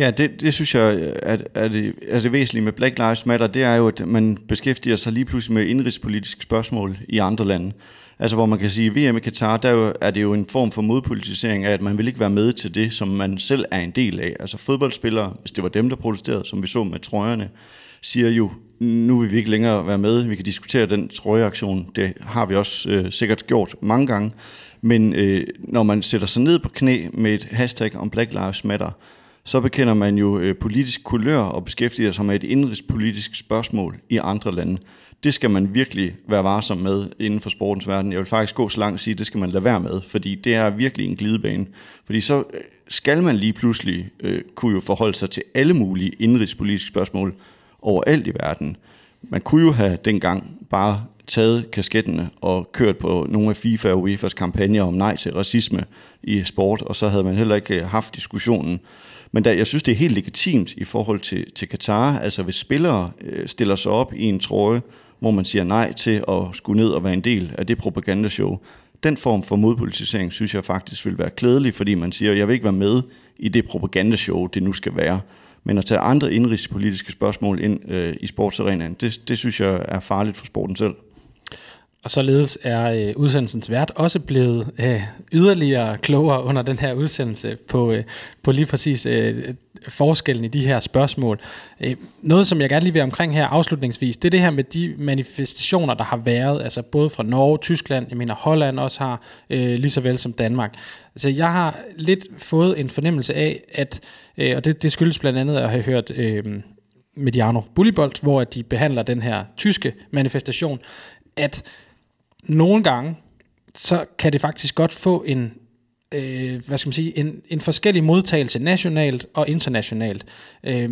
Ja, det, det synes jeg øh, er, er, det, er det væsentlige med Black Lives Matter, det er jo, at man beskæftiger sig lige pludselig med indrigspolitiske spørgsmål i andre lande. Altså hvor man kan sige, at VM i Katar, der er, det jo en form for modpolitisering af, at man vil ikke være med til det, som man selv er en del af. Altså fodboldspillere, hvis det var dem, der protesterede, som vi så med trøjerne, siger jo, nu vil vi ikke længere være med, vi kan diskutere den trøjeaktion, det har vi også øh, sikkert gjort mange gange, men øh, når man sætter sig ned på knæ med et hashtag om Black Lives Matter, så bekender man jo øh, politisk kulør og beskæftiger sig med et indrigspolitisk spørgsmål i andre lande. Det skal man virkelig være varsom med inden for sportens verden. Jeg vil faktisk gå så langt og sige, at det skal man lade være med, fordi det er virkelig en glidebane. Fordi så øh, skal man lige pludselig øh, kunne jo forholde sig til alle mulige indrigspolitiske spørgsmål overalt i verden. Man kunne jo have dengang bare taget kaskettene og kørt på nogle af FIFA og UEFA's kampagner om nej til racisme i sport, og så havde man heller ikke øh, haft diskussionen men der, jeg synes, det er helt legitimt i forhold til, til Katar. Altså hvis spillere øh, stiller sig op i en trøje, hvor man siger nej til at skulle ned og være en del af det propagandashow, den form for modpolitisering synes jeg faktisk vil være klædelig, fordi man siger, jeg vil ikke være med i det propagandashow, det nu skal være. Men at tage andre indrigspolitiske spørgsmål ind øh, i sportsarenaen, det, det synes jeg er farligt for sporten selv. Og således er øh, udsendelsens vært også blevet øh, yderligere klogere under den her udsendelse på, øh, på lige præcis øh, forskellen i de her spørgsmål. Øh, noget, som jeg gerne lige vil omkring her afslutningsvis, det er det her med de manifestationer, der har været, altså både fra Norge, Tyskland, jeg mener Holland også har, øh, lige så vel som Danmark. Altså jeg har lidt fået en fornemmelse af, at, øh, og det, det skyldes blandt andet at have hørt... Øh, Mediano Bullibolt, hvor de behandler den her tyske manifestation, at nogle gange, så kan det faktisk godt få en, øh, hvad skal man sige, en, en forskellig modtagelse nationalt og internationalt. Øh,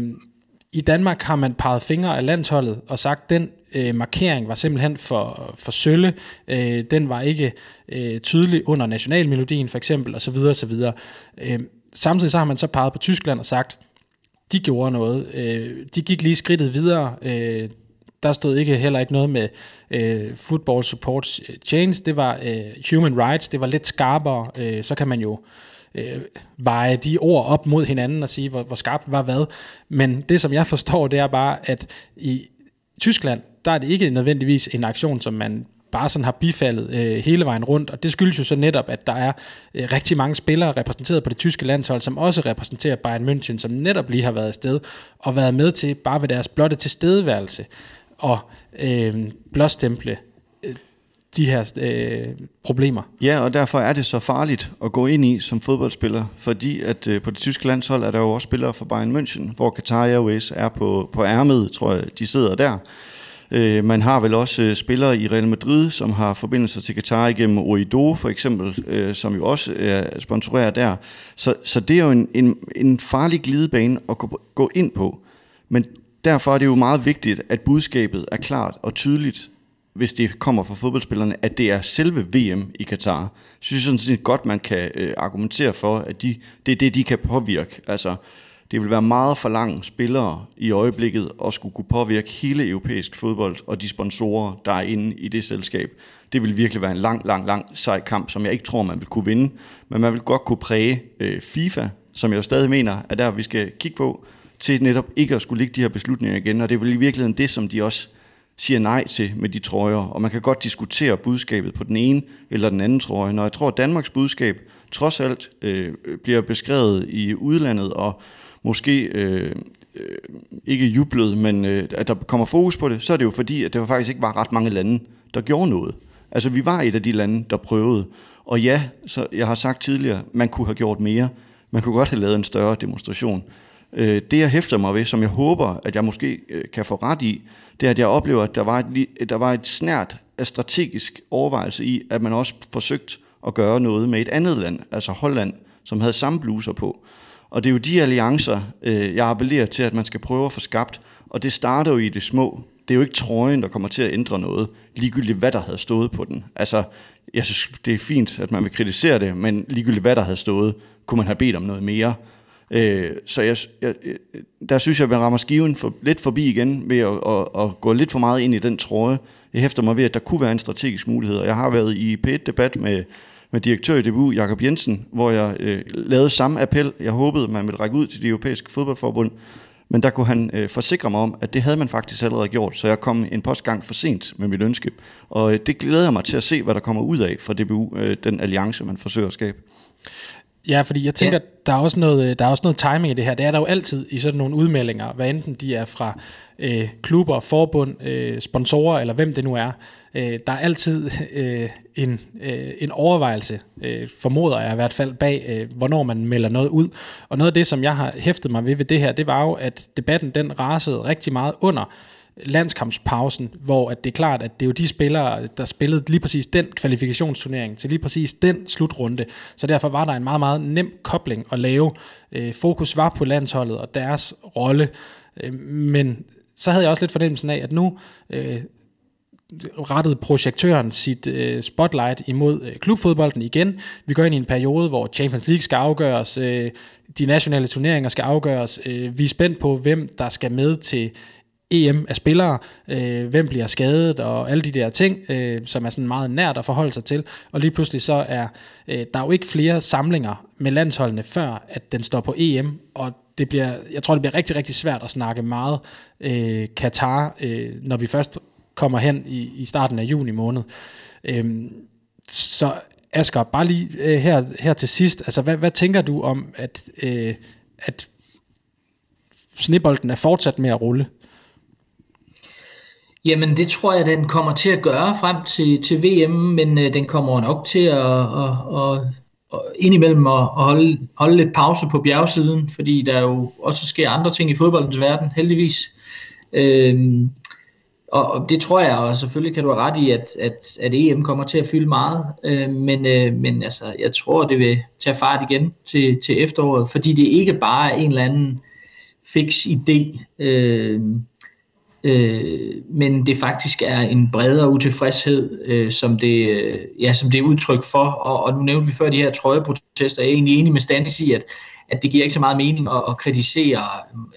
I Danmark har man peget fingre af landsholdet og sagt, den øh, markering var simpelthen for, for sølle. Øh, den var ikke øh, tydelig under nationalmelodien for eksempel, osv. osv. Øh, samtidig så har man så peget på Tyskland og sagt, de gjorde noget. Øh, de gik lige skridtet videre. Øh, der stod ikke heller ikke noget med øh, football support change. Det var øh, human rights. Det var lidt skarpere. Øh, så kan man jo øh, veje de ord op mod hinanden og sige, hvor, hvor skarpt var hvad. Men det, som jeg forstår, det er bare, at i Tyskland, der er det ikke nødvendigvis en aktion, som man bare sådan har bifaldet øh, hele vejen rundt, og det skyldes jo så netop, at der er øh, rigtig mange spillere repræsenteret på det tyske landshold, som også repræsenterer Bayern München, som netop lige har været afsted og været med til bare ved deres blotte tilstedeværelse og øh, blåstemple øh, de her øh, problemer. Ja, og derfor er det så farligt at gå ind i som fodboldspiller, fordi at øh, på det tyske landshold er der jo også spillere fra Bayern München, hvor Qatar Airways er på, på ærmet, tror jeg, de sidder der. Øh, man har vel også øh, spillere i Real Madrid, som har forbindelser til Qatar igennem Oido for eksempel, øh, som jo også øh, er sponsoreret der. Så, så det er jo en, en, en farlig glidebane at gå, gå ind på. Men derfor er det jo meget vigtigt, at budskabet er klart og tydeligt, hvis det kommer fra fodboldspillerne, at det er selve VM i Katar. Jeg synes sådan set godt, man kan øh, argumentere for, at de, det er det, de kan påvirke. Altså, det vil være meget for lange spillere i øjeblikket at skulle kunne påvirke hele europæisk fodbold og de sponsorer, der er inde i det selskab. Det vil virkelig være en lang, lang, lang sej kamp, som jeg ikke tror, man vil kunne vinde. Men man vil godt kunne præge øh, FIFA, som jeg stadig mener er der, vi skal kigge på, til netop ikke at skulle ligge de her beslutninger igen. Og det er vel i virkeligheden det, som de også siger nej til med de trøjer. Og man kan godt diskutere budskabet på den ene eller den anden trøje. Når jeg tror, at Danmarks budskab trods alt øh, bliver beskrevet i udlandet, og måske øh, øh, ikke jublet, men øh, at der kommer fokus på det, så er det jo fordi, at der faktisk ikke var ret mange lande, der gjorde noget. Altså vi var et af de lande, der prøvede. Og ja, så jeg har sagt tidligere, man kunne have gjort mere. Man kunne godt have lavet en større demonstration. Øh, det jeg hæfter mig ved, som jeg håber, at jeg måske øh, kan få ret i, det er, at jeg oplever, at der var et, der var et snært af strategisk overvejelse i, at man også forsøgt at gøre noget med et andet land, altså Holland, som havde samme bluser på. Og det er jo de alliancer, øh, jeg appellerer til, at man skal prøve at få skabt. Og det starter jo i det små. Det er jo ikke trøjen, der kommer til at ændre noget, ligegyldigt hvad der havde stået på den. Altså, jeg synes, det er fint, at man vil kritisere det, men ligegyldigt hvad der havde stået, kunne man have bedt om noget mere. Øh, så jeg, jeg, der synes jeg, at man rammer skiven for, lidt forbi igen ved at, at, at gå lidt for meget ind i den trøje. Jeg hæfter mig ved, at der kunne være en strategisk mulighed. Jeg har været i P1-debat med med direktør i DBU, Jakob Jensen, hvor jeg øh, lavede samme appel. Jeg håbede, man ville række ud til det europæiske fodboldforbund, men der kunne han øh, forsikre mig om, at det havde man faktisk allerede gjort, så jeg kom en postgang for sent med mit ønske. Og øh, det glæder jeg mig til at se, hvad der kommer ud af fra DBU, øh, den alliance, man forsøger at skabe. Ja, fordi jeg tænker, ja. der, er også noget, øh, der er også noget timing i det her. Det er der jo altid i sådan nogle udmeldinger, hvad enten de er fra øh, klubber, forbund, øh, sponsorer eller hvem det nu er. Øh, der er altid (laughs) øh, en, øh, en overvejelse, øh, formoder jeg i hvert fald, bag øh, hvornår man melder noget ud. Og noget af det, som jeg har hæftet mig ved ved det her, det var jo, at debatten den rasede rigtig meget under landskampspausen, hvor at det er klart, at det er jo de spillere, der spillede lige præcis den kvalifikationsturnering til lige præcis den slutrunde. Så derfor var der en meget, meget nem kobling at lave. Øh, fokus var på landsholdet og deres rolle. Øh, men så havde jeg også lidt fornemmelsen af, at nu øh, rettede projektøren sit øh, spotlight imod øh, klubfodbolden igen. Vi går ind i en periode, hvor Champions League skal afgøres, øh, de nationale turneringer skal afgøres. Øh, vi er spændt på, hvem der skal med til EM af spillere, øh, hvem bliver skadet og alle de der ting, øh, som er sådan meget nært at forholde sig til. Og lige pludselig så er øh, der er jo ikke flere samlinger med landsholdene, før at den står på EM, og det bliver, jeg tror, det bliver rigtig, rigtig svært at snakke meget øh, Katar, øh, når vi først kommer hen i, i starten af juni måned. Øh, så Asger, bare lige øh, her, her til sidst, altså hvad, hvad tænker du om, at, øh, at snebolden er fortsat med at rulle? Jamen det tror jeg, den kommer til at gøre frem til, til VM, men øh, den kommer nok til at, at, at, at indimellem at, at holde, holde lidt pause på bjergsiden, fordi der jo også sker andre ting i fodboldens verden, heldigvis. Øhm, og, og det tror jeg, og selvfølgelig kan du have ret i, at, at, at EM kommer til at fylde meget, øh, men, øh, men altså, jeg tror, det vil tage fart igen til, til efteråret, fordi det ikke bare er en eller anden fix idé, øh, øh, men det faktisk er en bredere utilfredshed, øh, som, det, øh, ja, som det er udtryk for. Og, og nu nævnte vi før de her trøjeprotester, protester. Jeg er egentlig enig med Stanis i, at, at det giver ikke så meget mening at, at kritisere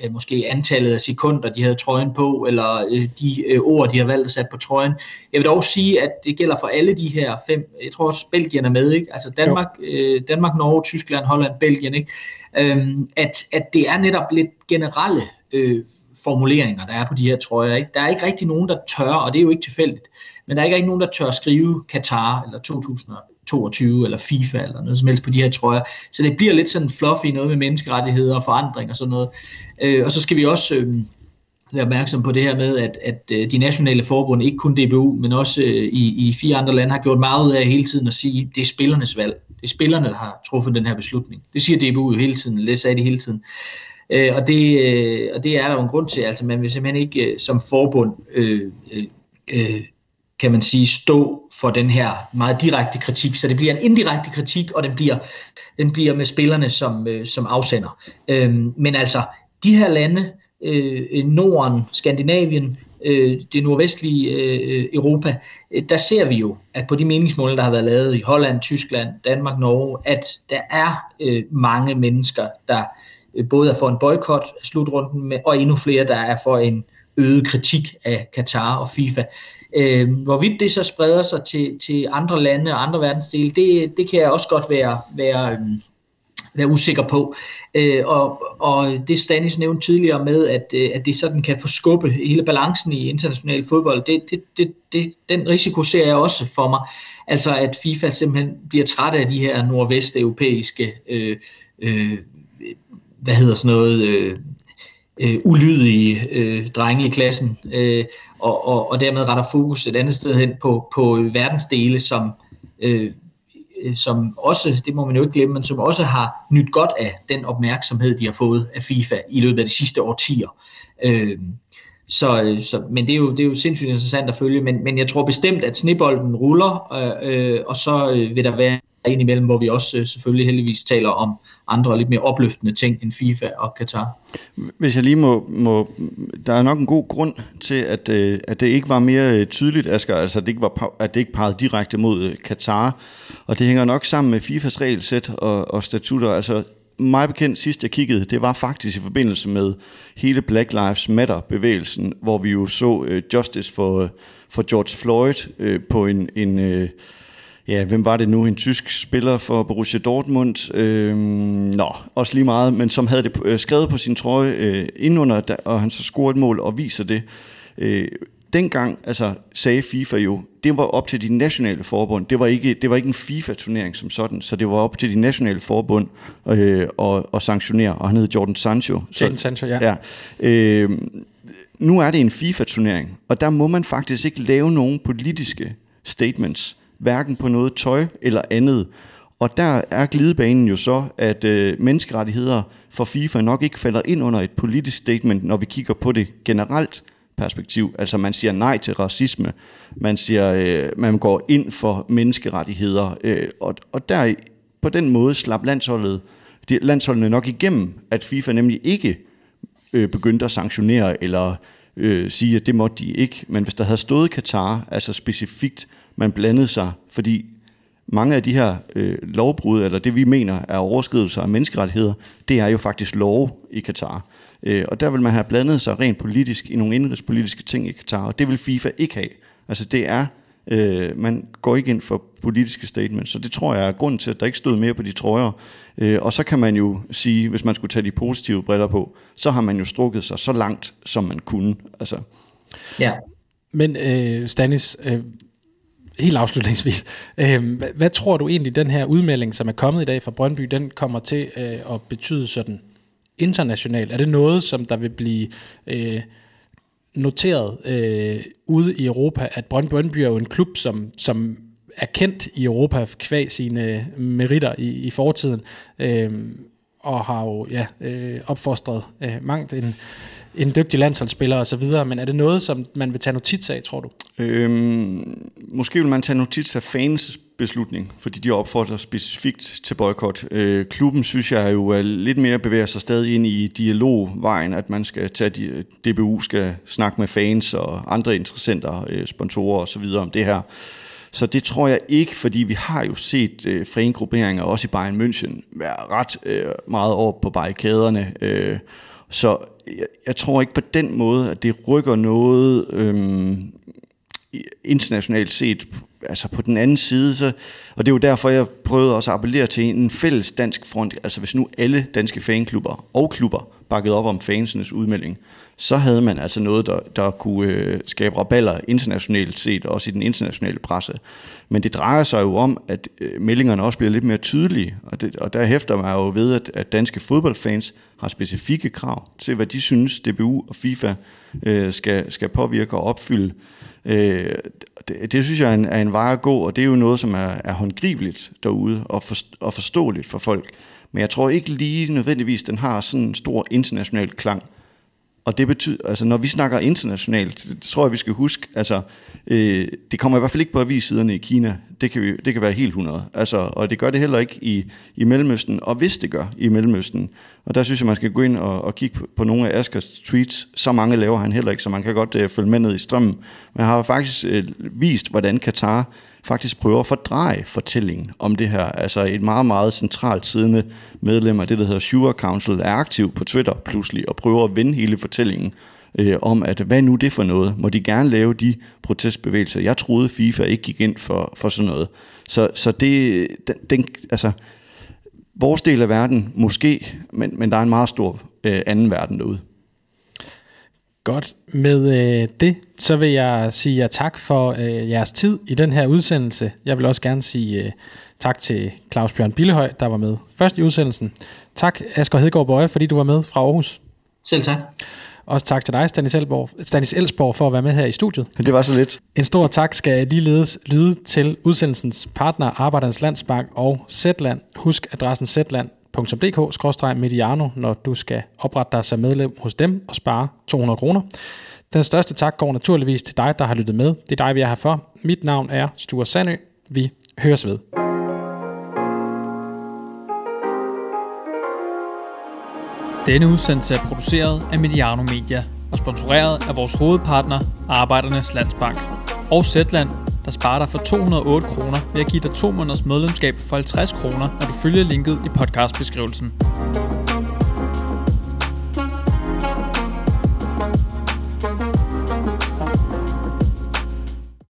øh, måske antallet af sekunder, de havde trøjen på, eller øh, de øh, ord, de har valgt at sætte på trøjen. Jeg vil dog sige, at det gælder for alle de her fem, jeg tror også Belgien er med, ikke? altså Danmark, øh, Danmark, Norge, Tyskland, Holland, Belgien, ikke? Øhm, at, at det er netop lidt generelle øh, formuleringer, der er på de her trøjer. Ikke? Der er ikke rigtig nogen, der tør, og det er jo ikke tilfældigt, men der er ikke rigtig nogen, der tør skrive Katar eller 2022 eller FIFA eller noget som helst på de her trøjer. Så det bliver lidt sådan fluffy noget med menneskerettigheder og forandring og sådan noget. Øh, og så skal vi også øh, være opmærksom på det her med, at, at øh, de nationale forbund, ikke kun DBU, men også øh, i, i fire andre lande, har gjort meget ud af hele tiden at sige, at det er spillernes valg. Det er spillerne, der har truffet den her beslutning. Det siger DBU jo hele tiden, det sagde de hele tiden. Øh, og, det, øh, og det er der jo en grund til. Altså man vil simpelthen ikke øh, som forbund, øh, øh, øh, kan man sige, stå for den her meget direkte kritik. Så det bliver en indirekte kritik, og den bliver, den bliver med spillerne som, øh, som afsender. Øh, men altså, de her lande, øh, øh, Norden, Skandinavien, øh, det nordvestlige øh, øh Europa, der ser vi jo, at på de meningsmål, der har været lavet i Holland, Tyskland, Danmark, Norge, at der er øh, mange mennesker, der Øh, både er for en boykot af slutrunden, og endnu flere, der er for en øget kritik af Katar og FIFA. Øh, hvorvidt det så spreder sig til, til andre lande og andre verdensdele, det, det kan jeg også godt være, være, øh, være usikker på. Øh, og, og det Stanis nævnte tidligere med, at, øh, at det sådan kan forskubbe hele balancen i international fodbold, det, det, det, det, den risiko ser jeg også for mig. Altså at FIFA simpelthen bliver træt af de her nordvesteuropæiske øh, øh, hvad hedder sådan noget, øh, øh, ulydige øh, drenge i klassen, øh, og, og, og dermed retter fokus et andet sted hen på, på verdensdele, som, øh, øh som også, det må man jo ikke glemme, men som også har nyt godt af den opmærksomhed, de har fået af FIFA i løbet af de sidste årtier. Øh, så, så, men det er, jo, det er jo sindssygt interessant at følge, men, men jeg tror bestemt, at snibolden ruller, øh, øh, og så øh, vil der være indimellem, hvor vi også øh, selvfølgelig heldigvis taler om andre lidt mere opløftende ting end FIFA og Qatar. Hvis jeg lige må, må der er nok en god grund til, at, øh, at det ikke var mere øh, tydeligt, Asger, altså at det ikke, var, at det ikke pegede direkte mod Qatar, og det hænger nok sammen med FIFAs regelsæt og, og statutter, altså mig bekendt sidst jeg kiggede, det var faktisk i forbindelse med hele Black Lives Matter bevægelsen, hvor vi jo så uh, Justice for, for George Floyd uh, på en, en uh, ja, hvem var det nu? En tysk spiller for Borussia Dortmund. Øh, nå, også lige meget, men som havde det øh, skrevet på sin trøje øh, indunder, og han så scorede et mål og viser det. Øh, dengang altså, sagde FIFA jo, det var op til de nationale forbund. Det var ikke, det var ikke en FIFA-turnering som sådan, så det var op til de nationale forbund øh, at, at sanktionere, og han hed Jordan Sancho. Jordan Sancho, ja. ja øh, nu er det en FIFA-turnering, og der må man faktisk ikke lave nogen politiske statements hverken på noget tøj eller andet. Og der er glidebanen jo så, at øh, menneskerettigheder for FIFA nok ikke falder ind under et politisk statement, når vi kigger på det generelt perspektiv. Altså man siger nej til racisme, man siger, øh, man går ind for menneskerettigheder, øh, og, og der på den måde slap landsholdet, de, landsholdene nok igennem, at FIFA nemlig ikke øh, begyndte at sanktionere eller øh, sige, at det måtte de ikke. Men hvis der havde stået Katar, altså specifikt man blandede sig, fordi mange af de her øh, lovbrud, eller det vi mener er overskridelser af menneskerettigheder, det er jo faktisk lov i Katar. Øh, og der vil man have blandet sig rent politisk i nogle indrigspolitiske ting i Katar, og det vil FIFA ikke have. Altså det er, øh, man går ikke ind for politiske statements, så det tror jeg er grunden til, at der ikke stod mere på de trøjer. Øh, og så kan man jo sige, hvis man skulle tage de positive briller på, så har man jo strukket sig så langt, som man kunne. Altså. Ja. Men øh, Stanis, øh, helt afslutningsvis, øh, hvad, hvad tror du egentlig, den her udmelding, som er kommet i dag fra Brøndby, den kommer til øh, at betyde sådan internationalt? Er det noget, som der vil blive øh, noteret øh, ude i Europa, at Brøndby er jo en klub, som, som er kendt i Europa kvæg sine meritter i, i fortiden, øh, og har jo ja, øh, opfostret øh, mangt en en dygtig landsholdsspiller og så videre, men er det noget, som man vil tage notits af, tror du? Øhm, måske vil man tage notits af fans beslutning, fordi de opfordrer specifikt til boykot. Øh, klubben synes jeg jo er lidt mere bevæger sig stadig ind i dialogvejen, at man skal tage de, DBU skal snakke med fans og andre interessenter, øh, sponsorer og så videre om det her. Så det tror jeg ikke, fordi vi har jo set øh, frængrupperinger også i Bayern München være ret øh, meget over på barrikaderne. Øh, så jeg, jeg tror ikke på den måde, at det rykker noget øhm, internationalt set altså på den anden side, så, og det er jo derfor, jeg prøvede også at appellere til en fælles dansk front. Altså hvis nu alle danske fanklubber og klubber bakkede op om fansenes udmelding, så havde man altså noget, der, der kunne øh, skabe raballer internationalt set, også i den internationale presse. Men det drejer sig jo om, at øh, meldingerne også bliver lidt mere tydelige, og, det, og der hæfter mig jo ved, at, at danske fodboldfans har specifikke krav til, hvad de synes, DBU og FIFA øh, skal, skal påvirke og opfylde. Øh, det, det synes jeg er en, er en vej at gå, og det er jo noget, som er, er håndgribeligt derude og, for, og forståeligt for folk. Men jeg tror ikke lige nødvendigvis, den har sådan en stor international klang. Og det betyder, altså når vi snakker internationalt, det tror jeg, vi skal huske, altså øh, det kommer i hvert fald ikke på avissiderne i Kina. Det kan, vi, det kan være helt 100. Altså, og det gør det heller ikke i, i Mellemøsten, og hvis det gør i Mellemøsten. Og der synes jeg, man skal gå ind og, og kigge på, på nogle af Askers tweets. Så mange laver han heller ikke, så man kan godt øh, følge med ned i strømmen. Men han har faktisk øh, vist, hvordan Katar faktisk prøver at fordreje fortællingen om det her. Altså et meget, meget centralt siddende medlem af det, der hedder Sure Council, er aktiv på Twitter pludselig og prøver at vende hele fortællingen øh, om, at hvad nu det for noget? Må de gerne lave de protestbevægelser? Jeg troede, FIFA ikke gik ind for, for sådan noget. Så, så det, den, den, altså, vores del af verden, måske, men, men der er en meget stor øh, anden verden derude. Godt. Med øh, det, så vil jeg sige jer tak for øh, jeres tid i den her udsendelse. Jeg vil også gerne sige øh, tak til Claus Bjørn Billehøj, der var med først i udsendelsen. Tak Asger Hedegaard Bøje, fordi du var med fra Aarhus. Selv tak. Også tak til dig, Stanis, Elborg, Stanis Elsborg, for at være med her i studiet. Det var så lidt. En stor tak skal ligeledes lyde til udsendelsens partner, Arbejdernes Landsbank og Zetland. Husk adressen zetland.dk-mediano, når du skal oprette dig som medlem hos dem og spare 200 kroner. Den største tak går naturligvis til dig, der har lyttet med. Det er dig, vi er her for. Mit navn er Sture Sandø. Vi høres ved. Denne udsendelse er produceret af Mediano Media og sponsoreret af vores hovedpartner, Arbejdernes Landsbank. Og Zetland, der sparer dig for 208 kroner ved at give dig to måneders medlemskab for 50 kroner, når du følger linket i podcastbeskrivelsen.